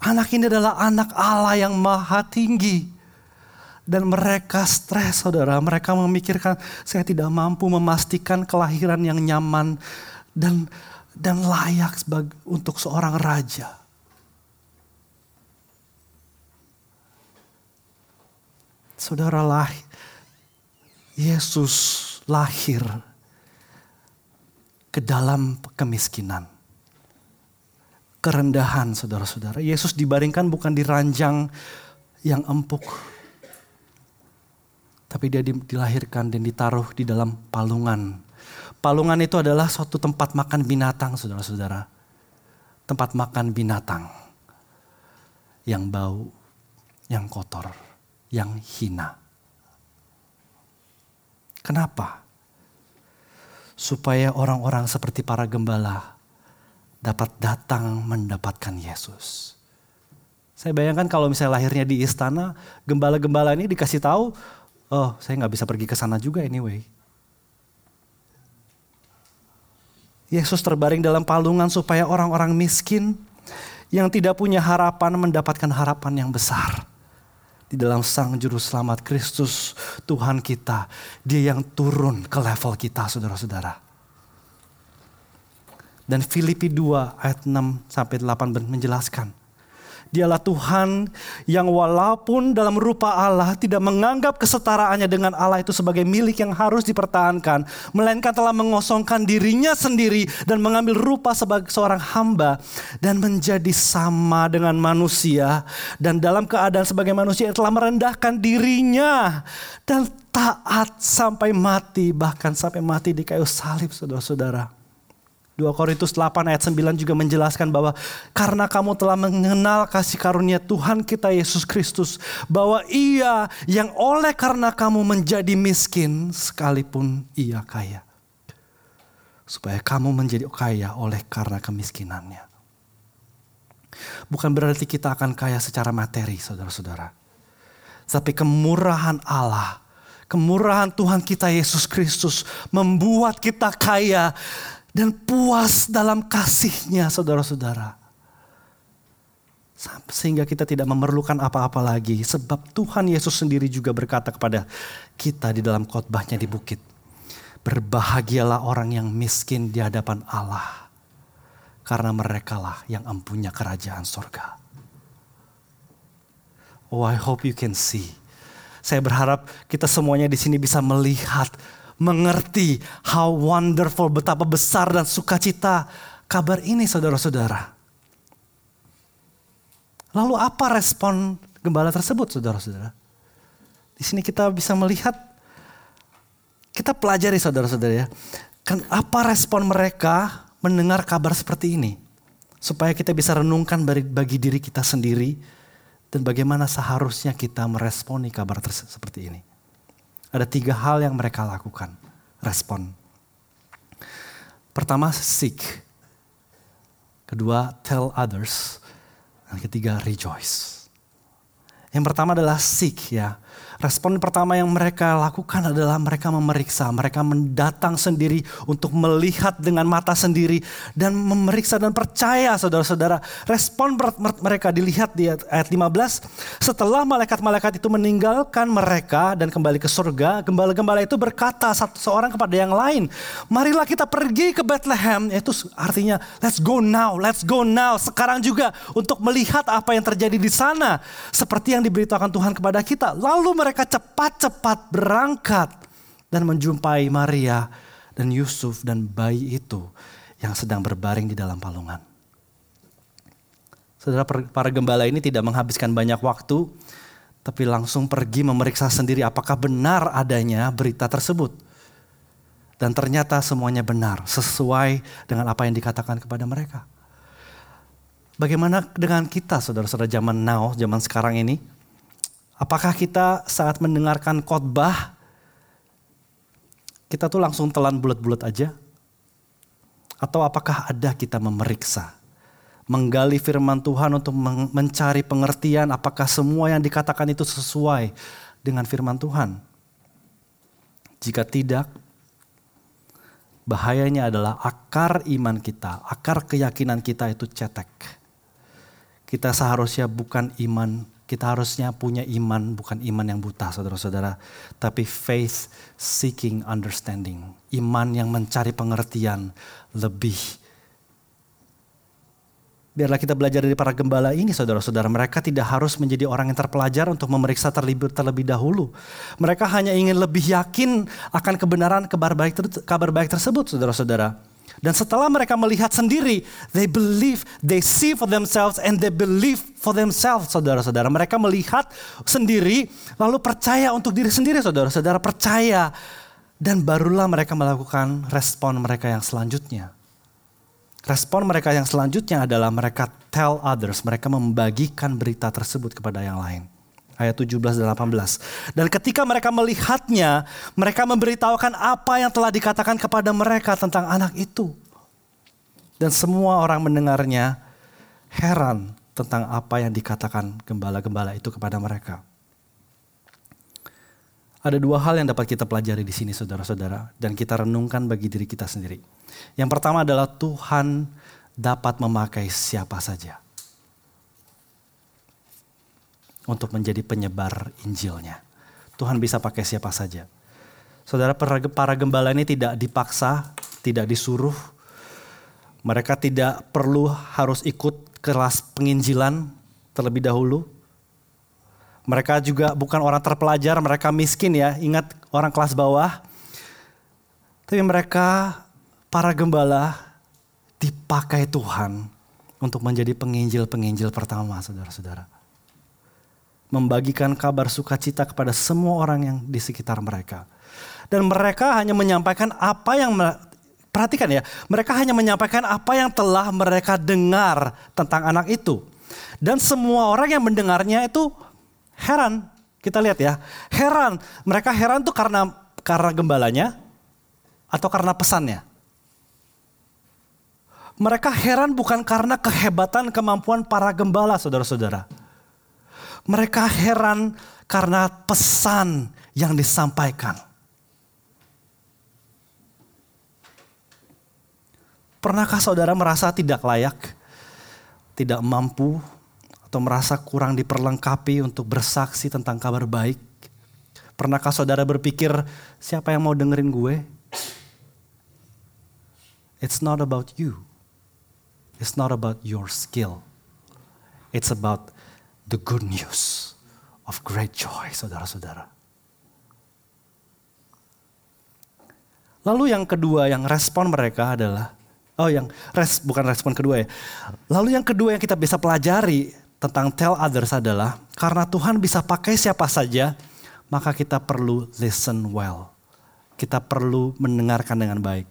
Anak ini adalah anak Allah yang maha tinggi. Dan mereka stres saudara, mereka memikirkan saya tidak mampu memastikan kelahiran yang nyaman dan dan layak untuk seorang raja. Saudara lahir, Yesus lahir ke dalam kemiskinan. Kerendahan saudara-saudara. Yesus dibaringkan bukan di ranjang yang empuk. Tapi dia dilahirkan dan ditaruh di dalam palungan. Palungan itu adalah suatu tempat makan binatang saudara-saudara. Tempat makan binatang. Yang bau, yang kotor yang hina. Kenapa? Supaya orang-orang seperti para gembala dapat datang mendapatkan Yesus. Saya bayangkan kalau misalnya lahirnya di istana, gembala-gembala ini dikasih tahu, oh saya nggak bisa pergi ke sana juga anyway. Yesus terbaring dalam palungan supaya orang-orang miskin yang tidak punya harapan mendapatkan harapan yang besar di dalam Sang Juru Selamat Kristus Tuhan kita. Dia yang turun ke level kita saudara-saudara. Dan Filipi 2 ayat 6 sampai 8 menjelaskan Dialah Tuhan yang walaupun dalam rupa Allah tidak menganggap kesetaraannya dengan Allah itu sebagai milik yang harus dipertahankan. Melainkan telah mengosongkan dirinya sendiri dan mengambil rupa sebagai seorang hamba. Dan menjadi sama dengan manusia. Dan dalam keadaan sebagai manusia telah merendahkan dirinya. Dan taat sampai mati. Bahkan sampai mati di kayu salib saudara-saudara. 2 Korintus 8 ayat 9 juga menjelaskan bahwa karena kamu telah mengenal kasih karunia Tuhan kita Yesus Kristus bahwa ia yang oleh karena kamu menjadi miskin sekalipun ia kaya. Supaya kamu menjadi kaya oleh karena kemiskinannya. Bukan berarti kita akan kaya secara materi saudara-saudara. Tapi kemurahan Allah, kemurahan Tuhan kita Yesus Kristus membuat kita kaya dan puas dalam kasihnya saudara-saudara. Sehingga kita tidak memerlukan apa-apa lagi. Sebab Tuhan Yesus sendiri juga berkata kepada kita di dalam khotbahnya di bukit. Berbahagialah orang yang miskin di hadapan Allah. Karena merekalah yang empunya kerajaan sorga. Oh I hope you can see. Saya berharap kita semuanya di sini bisa melihat, mengerti how wonderful, betapa besar dan sukacita kabar ini saudara-saudara. Lalu apa respon gembala tersebut saudara-saudara? Di sini kita bisa melihat, kita pelajari saudara-saudara ya. Kan apa respon mereka mendengar kabar seperti ini? Supaya kita bisa renungkan bagi diri kita sendiri dan bagaimana seharusnya kita meresponi kabar seperti ini. Ada tiga hal yang mereka lakukan. Respon. Pertama, seek. Kedua, tell others. Dan ketiga, rejoice. Yang pertama adalah seek ya. Respon pertama yang mereka lakukan adalah mereka memeriksa, mereka mendatang sendiri untuk melihat dengan mata sendiri dan memeriksa dan percaya saudara-saudara. Respon mereka dilihat di ayat 15, setelah malaikat-malaikat itu meninggalkan mereka dan kembali ke surga, gembala-gembala itu berkata satu seorang kepada yang lain, marilah kita pergi ke Bethlehem, itu artinya let's go now, let's go now, sekarang juga untuk melihat apa yang terjadi di sana seperti yang diberitakan Tuhan kepada kita. Lalu cepat-cepat berangkat dan menjumpai Maria dan Yusuf dan bayi itu yang sedang berbaring di dalam palungan. Saudara para gembala ini tidak menghabiskan banyak waktu, tapi langsung pergi memeriksa sendiri apakah benar adanya berita tersebut. Dan ternyata semuanya benar, sesuai dengan apa yang dikatakan kepada mereka. Bagaimana dengan kita saudara-saudara zaman now, zaman sekarang ini? Apakah kita saat mendengarkan khotbah kita tuh langsung telan bulat-bulat aja? Atau apakah ada kita memeriksa? Menggali firman Tuhan untuk mencari pengertian apakah semua yang dikatakan itu sesuai dengan firman Tuhan? Jika tidak, bahayanya adalah akar iman kita, akar keyakinan kita itu cetek. Kita seharusnya bukan iman kita harusnya punya iman, bukan iman yang buta saudara-saudara. Tapi faith seeking understanding. Iman yang mencari pengertian lebih. Biarlah kita belajar dari para gembala ini saudara-saudara. Mereka tidak harus menjadi orang yang terpelajar untuk memeriksa terlebih, terlebih dahulu. Mereka hanya ingin lebih yakin akan kebenaran kabar baik, kabar baik tersebut saudara-saudara. Dan setelah mereka melihat sendiri, they believe, they see for themselves and they believe for themselves, saudara-saudara. Mereka melihat sendiri, lalu percaya untuk diri sendiri, saudara-saudara. Percaya. Dan barulah mereka melakukan respon mereka yang selanjutnya. Respon mereka yang selanjutnya adalah mereka tell others, mereka membagikan berita tersebut kepada yang lain ayat 17 dan 18. Dan ketika mereka melihatnya, mereka memberitahukan apa yang telah dikatakan kepada mereka tentang anak itu. Dan semua orang mendengarnya heran tentang apa yang dikatakan gembala-gembala itu kepada mereka. Ada dua hal yang dapat kita pelajari di sini saudara-saudara dan kita renungkan bagi diri kita sendiri. Yang pertama adalah Tuhan dapat memakai siapa saja untuk menjadi penyebar Injilnya. Tuhan bisa pakai siapa saja. Saudara para gembala ini tidak dipaksa, tidak disuruh. Mereka tidak perlu harus ikut kelas penginjilan terlebih dahulu. Mereka juga bukan orang terpelajar, mereka miskin ya. Ingat orang kelas bawah. Tapi mereka para gembala dipakai Tuhan untuk menjadi penginjil-penginjil pertama saudara-saudara membagikan kabar sukacita kepada semua orang yang di sekitar mereka. Dan mereka hanya menyampaikan apa yang perhatikan ya, mereka hanya menyampaikan apa yang telah mereka dengar tentang anak itu. Dan semua orang yang mendengarnya itu heran. Kita lihat ya, heran. Mereka heran tuh karena karena gembalanya atau karena pesannya. Mereka heran bukan karena kehebatan kemampuan para gembala, saudara-saudara mereka heran karena pesan yang disampaikan. Pernahkah saudara merasa tidak layak, tidak mampu, atau merasa kurang diperlengkapi untuk bersaksi tentang kabar baik? Pernahkah saudara berpikir, siapa yang mau dengerin gue? It's not about you. It's not about your skill. It's about the good news of great joy, saudara-saudara. Lalu yang kedua, yang respon mereka adalah, oh yang res, bukan respon kedua ya. Lalu yang kedua yang kita bisa pelajari tentang tell others adalah, karena Tuhan bisa pakai siapa saja, maka kita perlu listen well. Kita perlu mendengarkan dengan baik.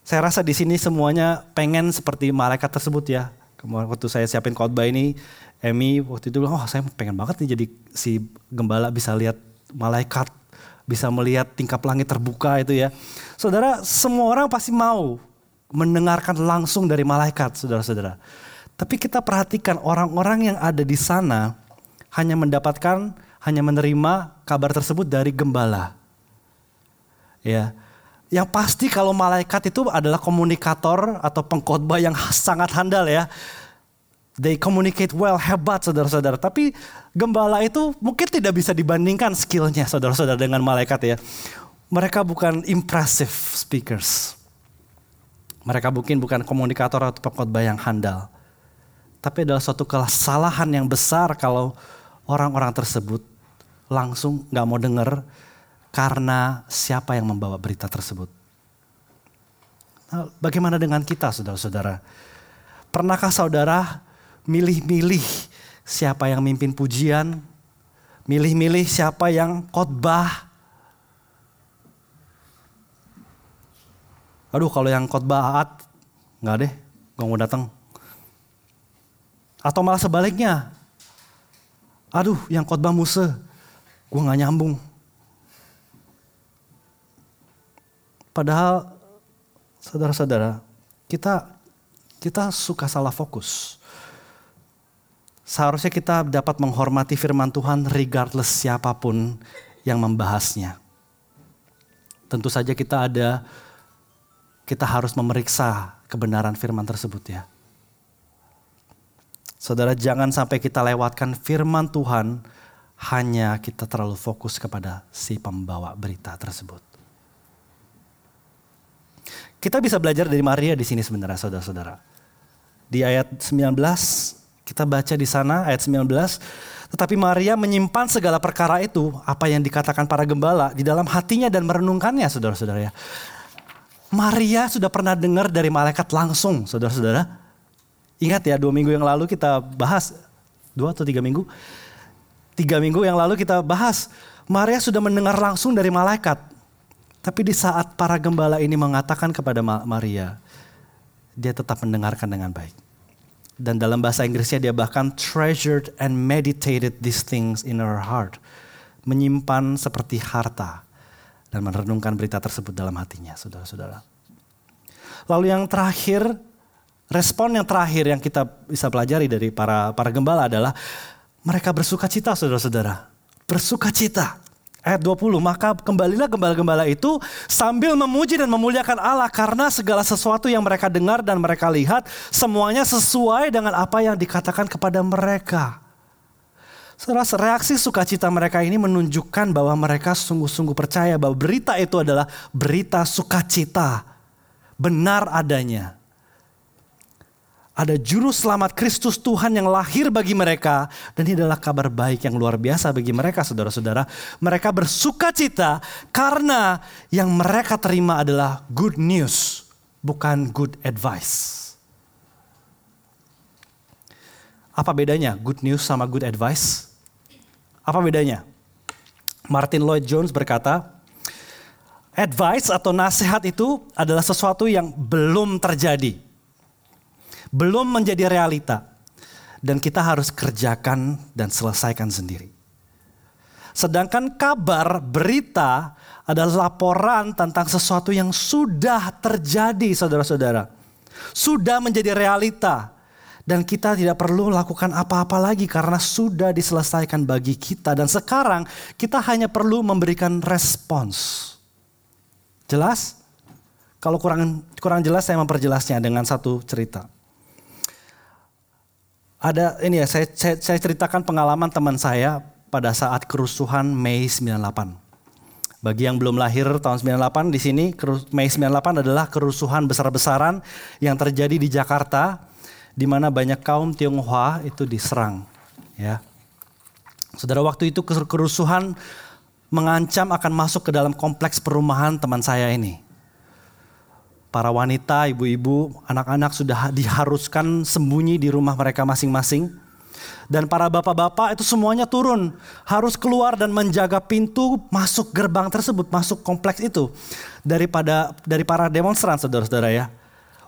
Saya rasa di sini semuanya pengen seperti malaikat tersebut ya. Waktu saya siapin khotbah ini, Emmy waktu itu bilang, oh saya pengen banget nih jadi si gembala bisa lihat malaikat bisa melihat tingkap langit terbuka itu ya. Saudara, semua orang pasti mau mendengarkan langsung dari malaikat, saudara-saudara. Tapi kita perhatikan orang-orang yang ada di sana hanya mendapatkan, hanya menerima kabar tersebut dari gembala. Ya, yang pasti kalau malaikat itu adalah komunikator atau pengkhotbah yang sangat handal ya. They communicate well, hebat saudara-saudara. Tapi gembala itu mungkin tidak bisa dibandingkan skillnya saudara-saudara dengan malaikat ya. Mereka bukan impressive speakers. Mereka mungkin bukan komunikator atau pengkhotbah yang handal. Tapi adalah suatu kesalahan yang besar kalau orang-orang tersebut langsung gak mau dengar karena siapa yang membawa berita tersebut. Nah, bagaimana dengan kita saudara-saudara? Pernahkah saudara milih-milih siapa yang mimpin pujian, milih-milih siapa yang khotbah. Aduh kalau yang khotbah Aat, nggak deh, gak mau datang. Atau malah sebaliknya, aduh yang khotbah Musa, gue nggak nyambung. Padahal saudara-saudara, kita kita suka salah fokus. Seharusnya kita dapat menghormati firman Tuhan regardless siapa pun yang membahasnya. Tentu saja kita ada, kita harus memeriksa kebenaran firman tersebut ya. Saudara jangan sampai kita lewatkan firman Tuhan hanya kita terlalu fokus kepada si pembawa berita tersebut. Kita bisa belajar dari Maria di sini sebenarnya saudara-saudara. Di ayat 19 kita baca di sana ayat 19. Tetapi Maria menyimpan segala perkara itu, apa yang dikatakan para gembala, di dalam hatinya dan merenungkannya saudara-saudara ya. Maria sudah pernah dengar dari malaikat langsung saudara-saudara. Ingat ya dua minggu yang lalu kita bahas, dua atau tiga minggu. Tiga minggu yang lalu kita bahas, Maria sudah mendengar langsung dari malaikat. Tapi di saat para gembala ini mengatakan kepada Maria, dia tetap mendengarkan dengan baik. Dan dalam bahasa Inggrisnya dia bahkan treasured and meditated these things in her heart. Menyimpan seperti harta. Dan merenungkan berita tersebut dalam hatinya, saudara-saudara. Lalu yang terakhir, respon yang terakhir yang kita bisa pelajari dari para para gembala adalah mereka bersuka cita, saudara-saudara. Bersuka cita. Ayat 20, maka kembalilah gembala-gembala itu sambil memuji dan memuliakan Allah karena segala sesuatu yang mereka dengar dan mereka lihat semuanya sesuai dengan apa yang dikatakan kepada mereka. Saudara, reaksi sukacita mereka ini menunjukkan bahwa mereka sungguh-sungguh percaya bahwa berita itu adalah berita sukacita. Benar adanya ada juru selamat Kristus Tuhan yang lahir bagi mereka. Dan ini adalah kabar baik yang luar biasa bagi mereka saudara-saudara. Mereka bersuka cita karena yang mereka terima adalah good news. Bukan good advice. Apa bedanya good news sama good advice? Apa bedanya? Martin Lloyd Jones berkata, advice atau nasihat itu adalah sesuatu yang belum terjadi belum menjadi realita. Dan kita harus kerjakan dan selesaikan sendiri. Sedangkan kabar, berita adalah laporan tentang sesuatu yang sudah terjadi saudara-saudara. Sudah menjadi realita. Dan kita tidak perlu lakukan apa-apa lagi karena sudah diselesaikan bagi kita. Dan sekarang kita hanya perlu memberikan respons. Jelas? Kalau kurang kurang jelas saya memperjelasnya dengan satu cerita. Ada ini ya, saya, saya, saya ceritakan pengalaman teman saya pada saat kerusuhan Mei 98. Bagi yang belum lahir tahun 98 di sini Mei 98 adalah kerusuhan besar-besaran yang terjadi di Jakarta di mana banyak kaum Tionghoa itu diserang ya. Saudara waktu itu kerusuhan mengancam akan masuk ke dalam kompleks perumahan teman saya ini. Para wanita, ibu-ibu, anak-anak sudah diharuskan sembunyi di rumah mereka masing-masing. Dan para bapak-bapak itu semuanya turun, harus keluar dan menjaga pintu masuk gerbang tersebut, masuk kompleks itu daripada dari para demonstran saudara-saudara ya.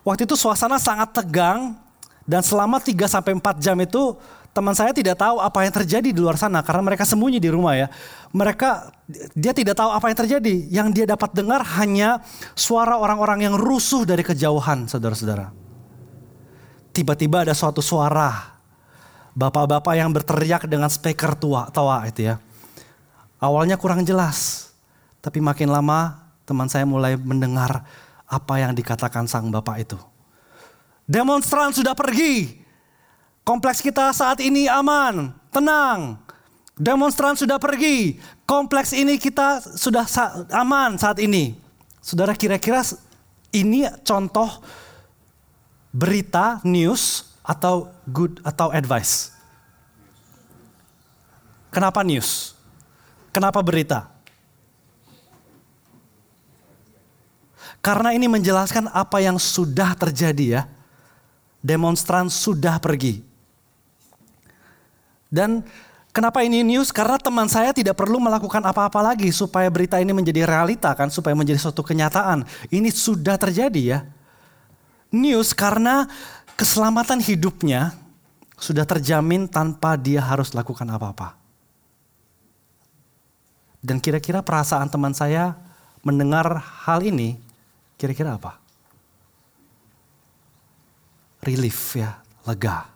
Waktu itu suasana sangat tegang dan selama 3 sampai 4 jam itu teman saya tidak tahu apa yang terjadi di luar sana karena mereka sembunyi di rumah ya. Mereka dia tidak tahu apa yang terjadi. Yang dia dapat dengar hanya suara orang-orang yang rusuh dari kejauhan, saudara-saudara. Tiba-tiba ada suatu suara bapak-bapak yang berteriak dengan speaker tua, tua itu ya. Awalnya kurang jelas, tapi makin lama teman saya mulai mendengar apa yang dikatakan sang bapak itu. Demonstran sudah pergi, Kompleks kita saat ini aman, tenang. Demonstran sudah pergi. Kompleks ini kita sudah sa aman saat ini. Saudara kira-kira ini contoh berita, news atau good atau advice? Kenapa news? Kenapa berita? Karena ini menjelaskan apa yang sudah terjadi ya. Demonstran sudah pergi. Dan kenapa ini news? Karena teman saya tidak perlu melakukan apa-apa lagi supaya berita ini menjadi realita kan, supaya menjadi suatu kenyataan. Ini sudah terjadi ya. News karena keselamatan hidupnya sudah terjamin tanpa dia harus lakukan apa-apa. Dan kira-kira perasaan teman saya mendengar hal ini, kira-kira apa? Relief ya, lega.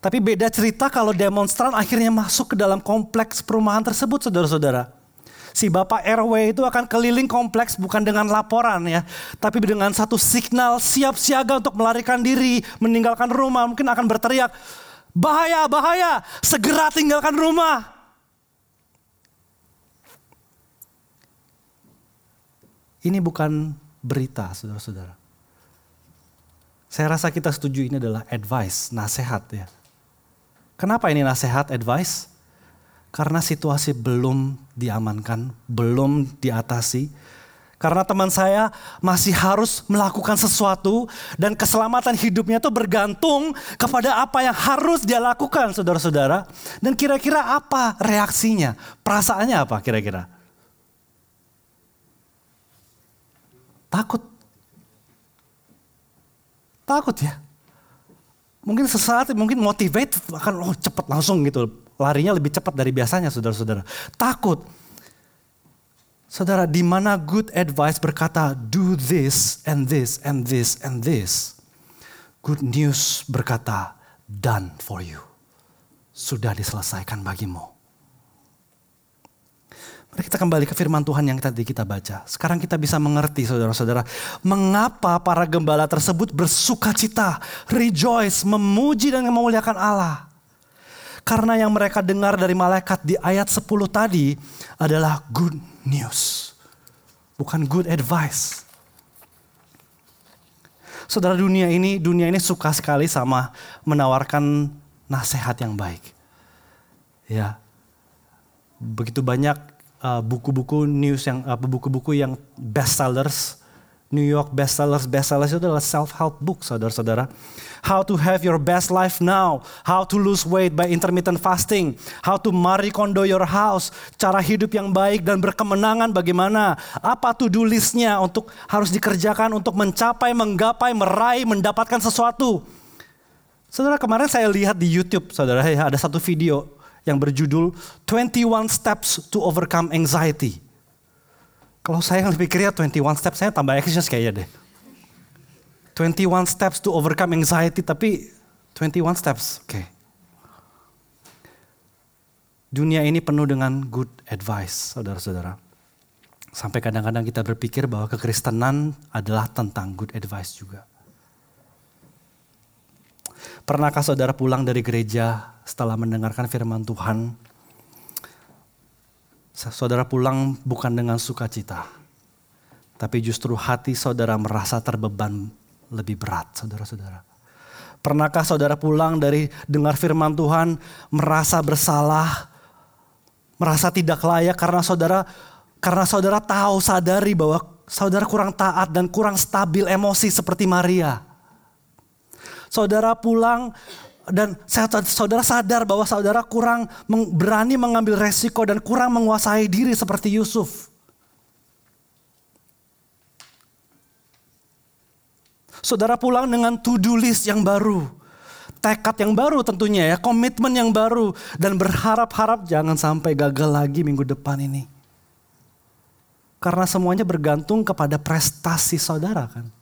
Tapi beda cerita kalau demonstran akhirnya masuk ke dalam kompleks perumahan tersebut saudara-saudara. Si Bapak RW itu akan keliling kompleks bukan dengan laporan ya. Tapi dengan satu signal siap siaga untuk melarikan diri, meninggalkan rumah. Mungkin akan berteriak, bahaya, bahaya, segera tinggalkan rumah. Ini bukan berita saudara-saudara. Saya rasa kita setuju ini adalah advice, nasihat ya. Kenapa ini nasihat, advice? Karena situasi belum diamankan, belum diatasi. Karena teman saya masih harus melakukan sesuatu dan keselamatan hidupnya itu bergantung kepada apa yang harus dia lakukan saudara-saudara. Dan kira-kira apa reaksinya? Perasaannya apa kira-kira? Takut. Takut ya. Mungkin sesaat mungkin motivate akan oh cepat langsung gitu. Larinya lebih cepat dari biasanya saudara-saudara. Takut. Saudara, di mana good advice berkata do this and this and this and this. Good news berkata done for you. Sudah diselesaikan bagimu. Mari kita kembali ke firman Tuhan yang tadi kita baca. Sekarang kita bisa mengerti saudara-saudara. Mengapa para gembala tersebut bersuka cita, rejoice, memuji dan memuliakan Allah. Karena yang mereka dengar dari malaikat di ayat 10 tadi adalah good news. Bukan good advice. Saudara dunia ini, dunia ini suka sekali sama menawarkan nasihat yang baik. Ya, begitu banyak Uh, buku-buku uh, news yang apa uh, buku-buku yang best sellers New York best sellers best sellers itu adalah self help book saudara-saudara. How to have your best life now how to lose weight by intermittent fasting how to marry condo your house cara hidup yang baik dan berkemenangan bagaimana apa to do listnya untuk harus dikerjakan untuk mencapai menggapai meraih mendapatkan sesuatu. Saudara kemarin saya lihat di YouTube saudara ada satu video yang berjudul 21 Steps to Overcome Anxiety. Kalau saya lebih pikirnya 21 steps, saya tambah anxious kayaknya deh. 21 steps to overcome anxiety, tapi 21 steps, oke. Okay. Dunia ini penuh dengan good advice, saudara-saudara. Sampai kadang-kadang kita berpikir bahwa kekristenan adalah tentang good advice juga. Pernahkah saudara pulang dari gereja setelah mendengarkan firman Tuhan? Saudara pulang bukan dengan sukacita, tapi justru hati saudara merasa terbeban lebih berat, saudara-saudara. Pernahkah saudara pulang dari dengar firman Tuhan, merasa bersalah, merasa tidak layak karena saudara karena saudara tahu sadari bahwa saudara kurang taat dan kurang stabil emosi seperti Maria. Saudara pulang dan saudara sadar bahwa saudara kurang berani mengambil resiko dan kurang menguasai diri seperti Yusuf. Saudara pulang dengan to-do list yang baru. Tekad yang baru tentunya ya, komitmen yang baru. Dan berharap-harap jangan sampai gagal lagi minggu depan ini. Karena semuanya bergantung kepada prestasi saudara kan.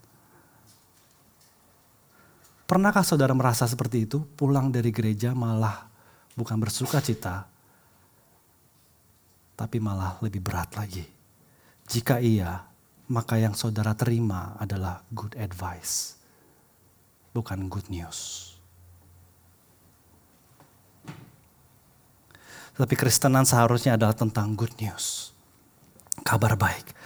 Pernahkah saudara merasa seperti itu? Pulang dari gereja malah bukan bersuka cita, tapi malah lebih berat lagi. Jika iya, maka yang saudara terima adalah good advice, bukan good news. Tapi Kristenan seharusnya adalah tentang good news. Kabar baik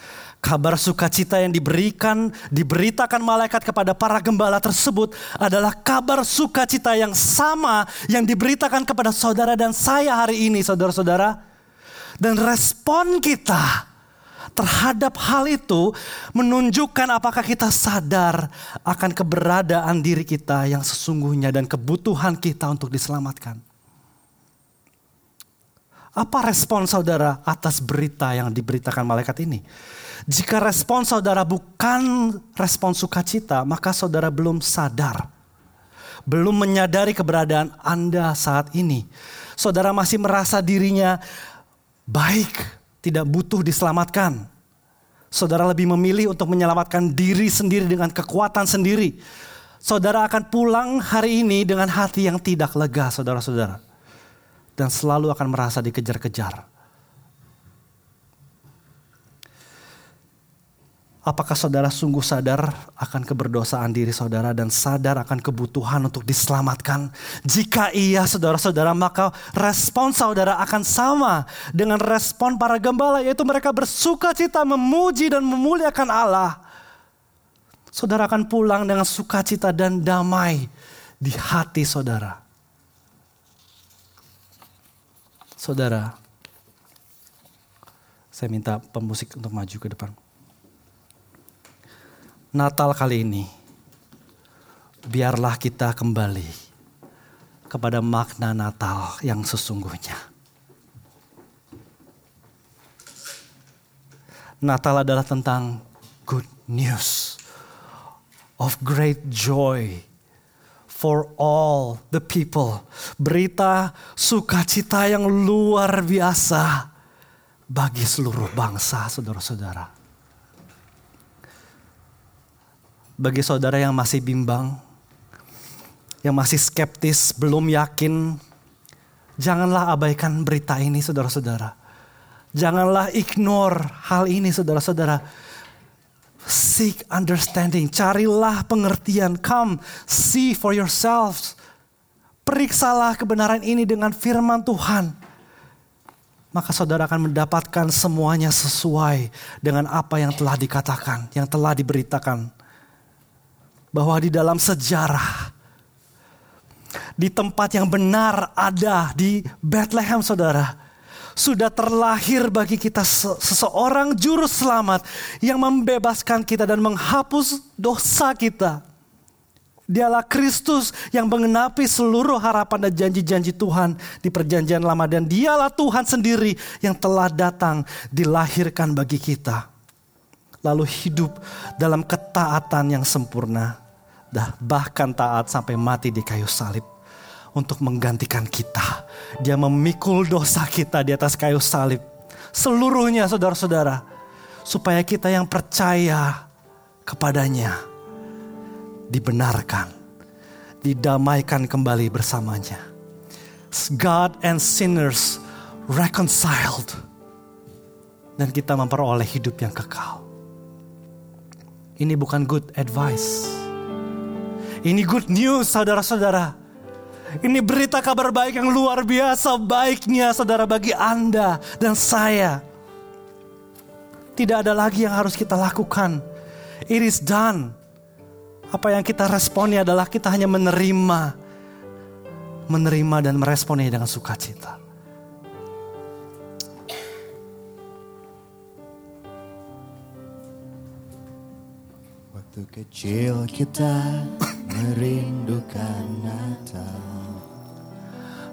kabar sukacita yang diberikan, diberitakan malaikat kepada para gembala tersebut adalah kabar sukacita yang sama yang diberitakan kepada saudara dan saya hari ini, saudara-saudara. Dan respon kita terhadap hal itu menunjukkan apakah kita sadar akan keberadaan diri kita yang sesungguhnya dan kebutuhan kita untuk diselamatkan. Apa respon saudara atas berita yang diberitakan malaikat ini? Jika respon saudara bukan respon sukacita, maka saudara belum sadar. Belum menyadari keberadaan Anda saat ini. Saudara masih merasa dirinya baik, tidak butuh diselamatkan. Saudara lebih memilih untuk menyelamatkan diri sendiri dengan kekuatan sendiri. Saudara akan pulang hari ini dengan hati yang tidak lega, saudara-saudara dan selalu akan merasa dikejar-kejar. Apakah saudara sungguh sadar akan keberdosaan diri saudara dan sadar akan kebutuhan untuk diselamatkan? Jika iya saudara-saudara maka respon saudara akan sama dengan respon para gembala yaitu mereka bersuka cita memuji dan memuliakan Allah. Saudara akan pulang dengan sukacita dan damai di hati saudara. Saudara, saya minta pemusik untuk maju ke depan. Natal kali ini, biarlah kita kembali kepada makna Natal yang sesungguhnya. Natal adalah tentang good news of great joy for all the people. Berita sukacita yang luar biasa bagi seluruh bangsa, saudara-saudara. Bagi saudara yang masih bimbang, yang masih skeptis, belum yakin, janganlah abaikan berita ini, saudara-saudara. Janganlah ignore hal ini, saudara-saudara Seek understanding, carilah pengertian. Come, see for yourselves. Periksalah kebenaran ini dengan firman Tuhan. Maka saudara akan mendapatkan semuanya sesuai dengan apa yang telah dikatakan, yang telah diberitakan. Bahwa di dalam sejarah, di tempat yang benar ada di Bethlehem saudara sudah terlahir bagi kita seseorang juru selamat yang membebaskan kita dan menghapus dosa kita. Dialah Kristus yang mengenapi seluruh harapan dan janji-janji Tuhan di perjanjian lama. Dan dialah Tuhan sendiri yang telah datang dilahirkan bagi kita. Lalu hidup dalam ketaatan yang sempurna. Bahkan taat sampai mati di kayu salib untuk menggantikan kita. Dia memikul dosa kita di atas kayu salib. Seluruhnya saudara-saudara. Supaya kita yang percaya kepadanya dibenarkan. Didamaikan kembali bersamanya. God and sinners reconciled. Dan kita memperoleh hidup yang kekal. Ini bukan good advice. Ini good news saudara-saudara Ini berita kabar baik yang luar biasa baiknya saudara bagi Anda dan saya. Tidak ada lagi yang harus kita lakukan. It is done. Apa yang kita responnya adalah kita hanya menerima. Menerima dan meresponnya dengan sukacita. Waktu kecil kita merindukan Natal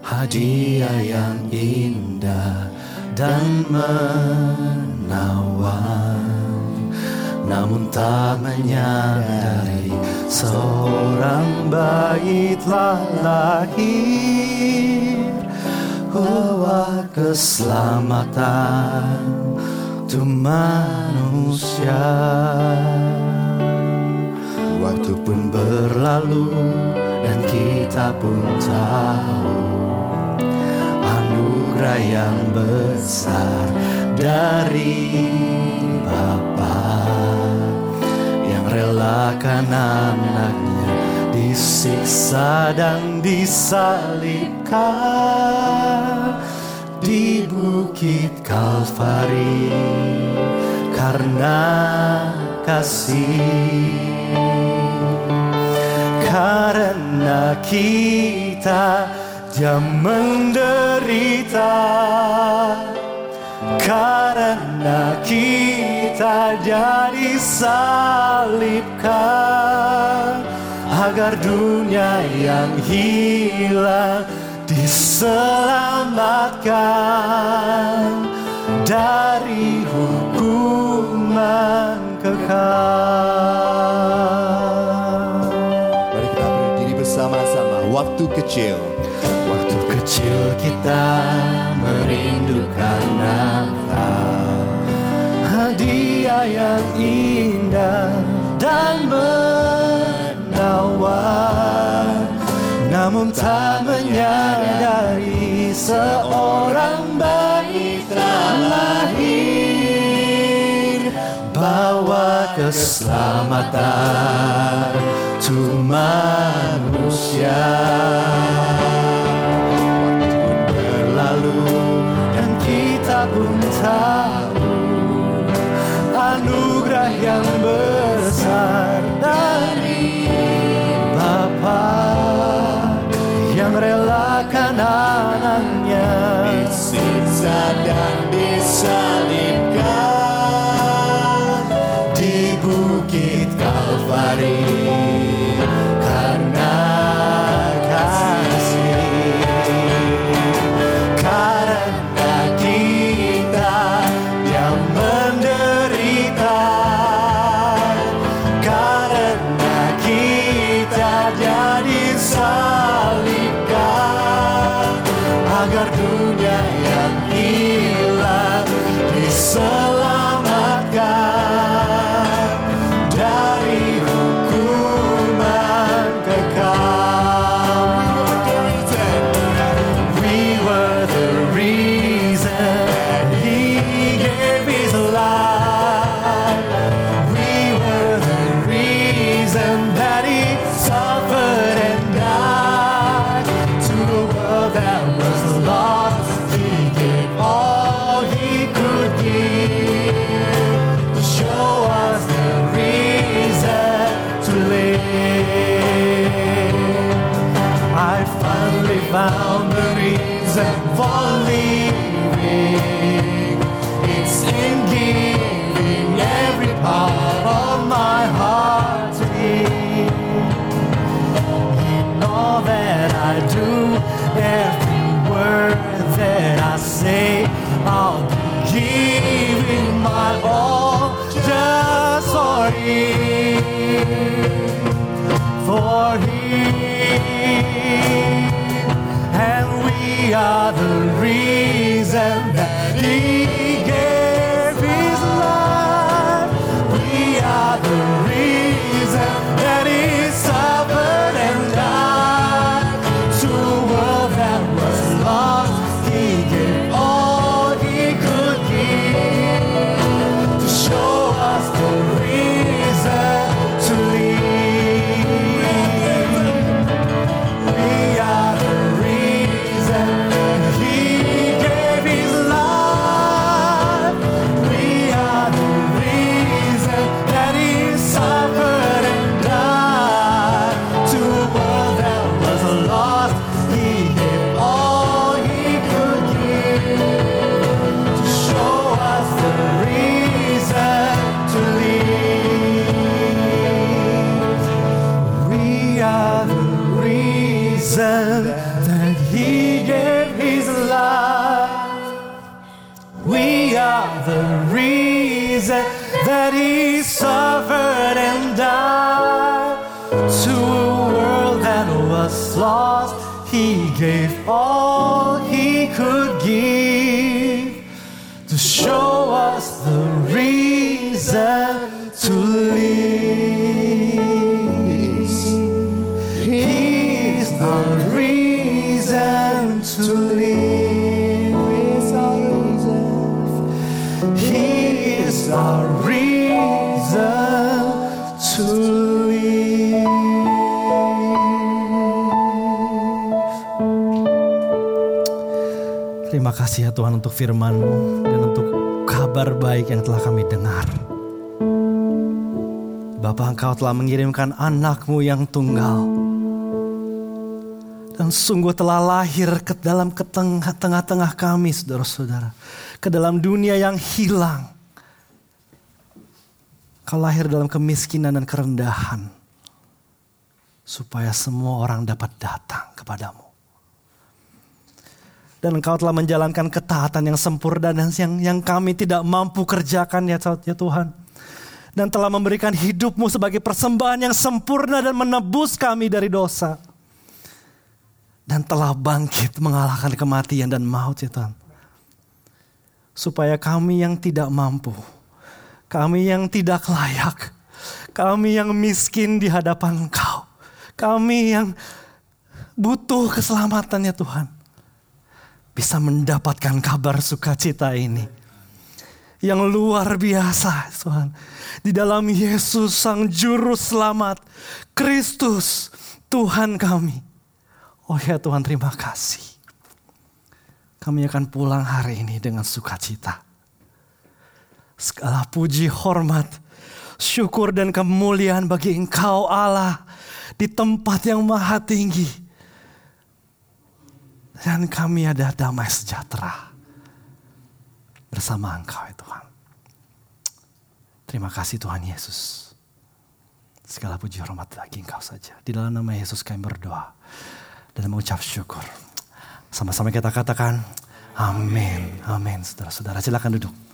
Hadiah yang indah dan menawan. Namun tak menyadari seorang bayi telah lahir. Bawa keselamatan untuk manusia. Waktu pun berlalu dan kita pun tahu Anugerah yang besar dari Bapa Yang relakan anaknya disiksa dan disalibkan Di bukit Kalvari karena kasih. Karena kita dia menderita Karena kita jadi salibkan Agar dunia yang hilang diselamatkan Dari hukuman kekal. Mari kita berdiri bersama-sama Waktu kecil kita merindukan Natal. Hadiah yang indah dan menawan. Namun tak menyadari seorang bayi telah lahir. Bawa keselamatan untuk manusia yang besar dari Bapa yang relakan anaknya. Disiksa dan disalibkan we Terima kasih ya Tuhan untuk firman-Mu dan untuk kabar baik yang telah kami dengar. Bapa engkau telah mengirimkan anakmu yang tunggal. Dan sungguh telah lahir ke dalam tengah-tengah kami saudara-saudara. Ke dalam dunia yang hilang. Kau lahir dalam kemiskinan dan kerendahan. Supaya semua orang dapat datang kepadamu. Dan engkau telah menjalankan ketaatan yang sempurna dan yang, yang kami tidak mampu kerjakan ya, ya Tuhan dan telah memberikan hidupmu sebagai persembahan yang sempurna dan menebus kami dari dosa. Dan telah bangkit mengalahkan kematian dan maut ya Tuhan. Supaya kami yang tidak mampu, kami yang tidak layak, kami yang miskin di hadapan Engkau, kami yang butuh keselamatan ya Tuhan. Bisa mendapatkan kabar sukacita ini yang luar biasa Tuhan. Di dalam Yesus Sang Juru Selamat, Kristus Tuhan kami. Oh ya Tuhan terima kasih. Kami akan pulang hari ini dengan sukacita. Segala puji, hormat, syukur dan kemuliaan bagi Engkau Allah di tempat yang maha tinggi. Dan kami ada damai sejahtera bersama Engkau ya Tuhan. Terima kasih Tuhan Yesus. Segala puji hormat bagi Engkau saja. Di dalam nama Yesus kami berdoa dan mengucap syukur. Sama-sama kita katakan amin. Amin. Saudara-saudara silakan duduk.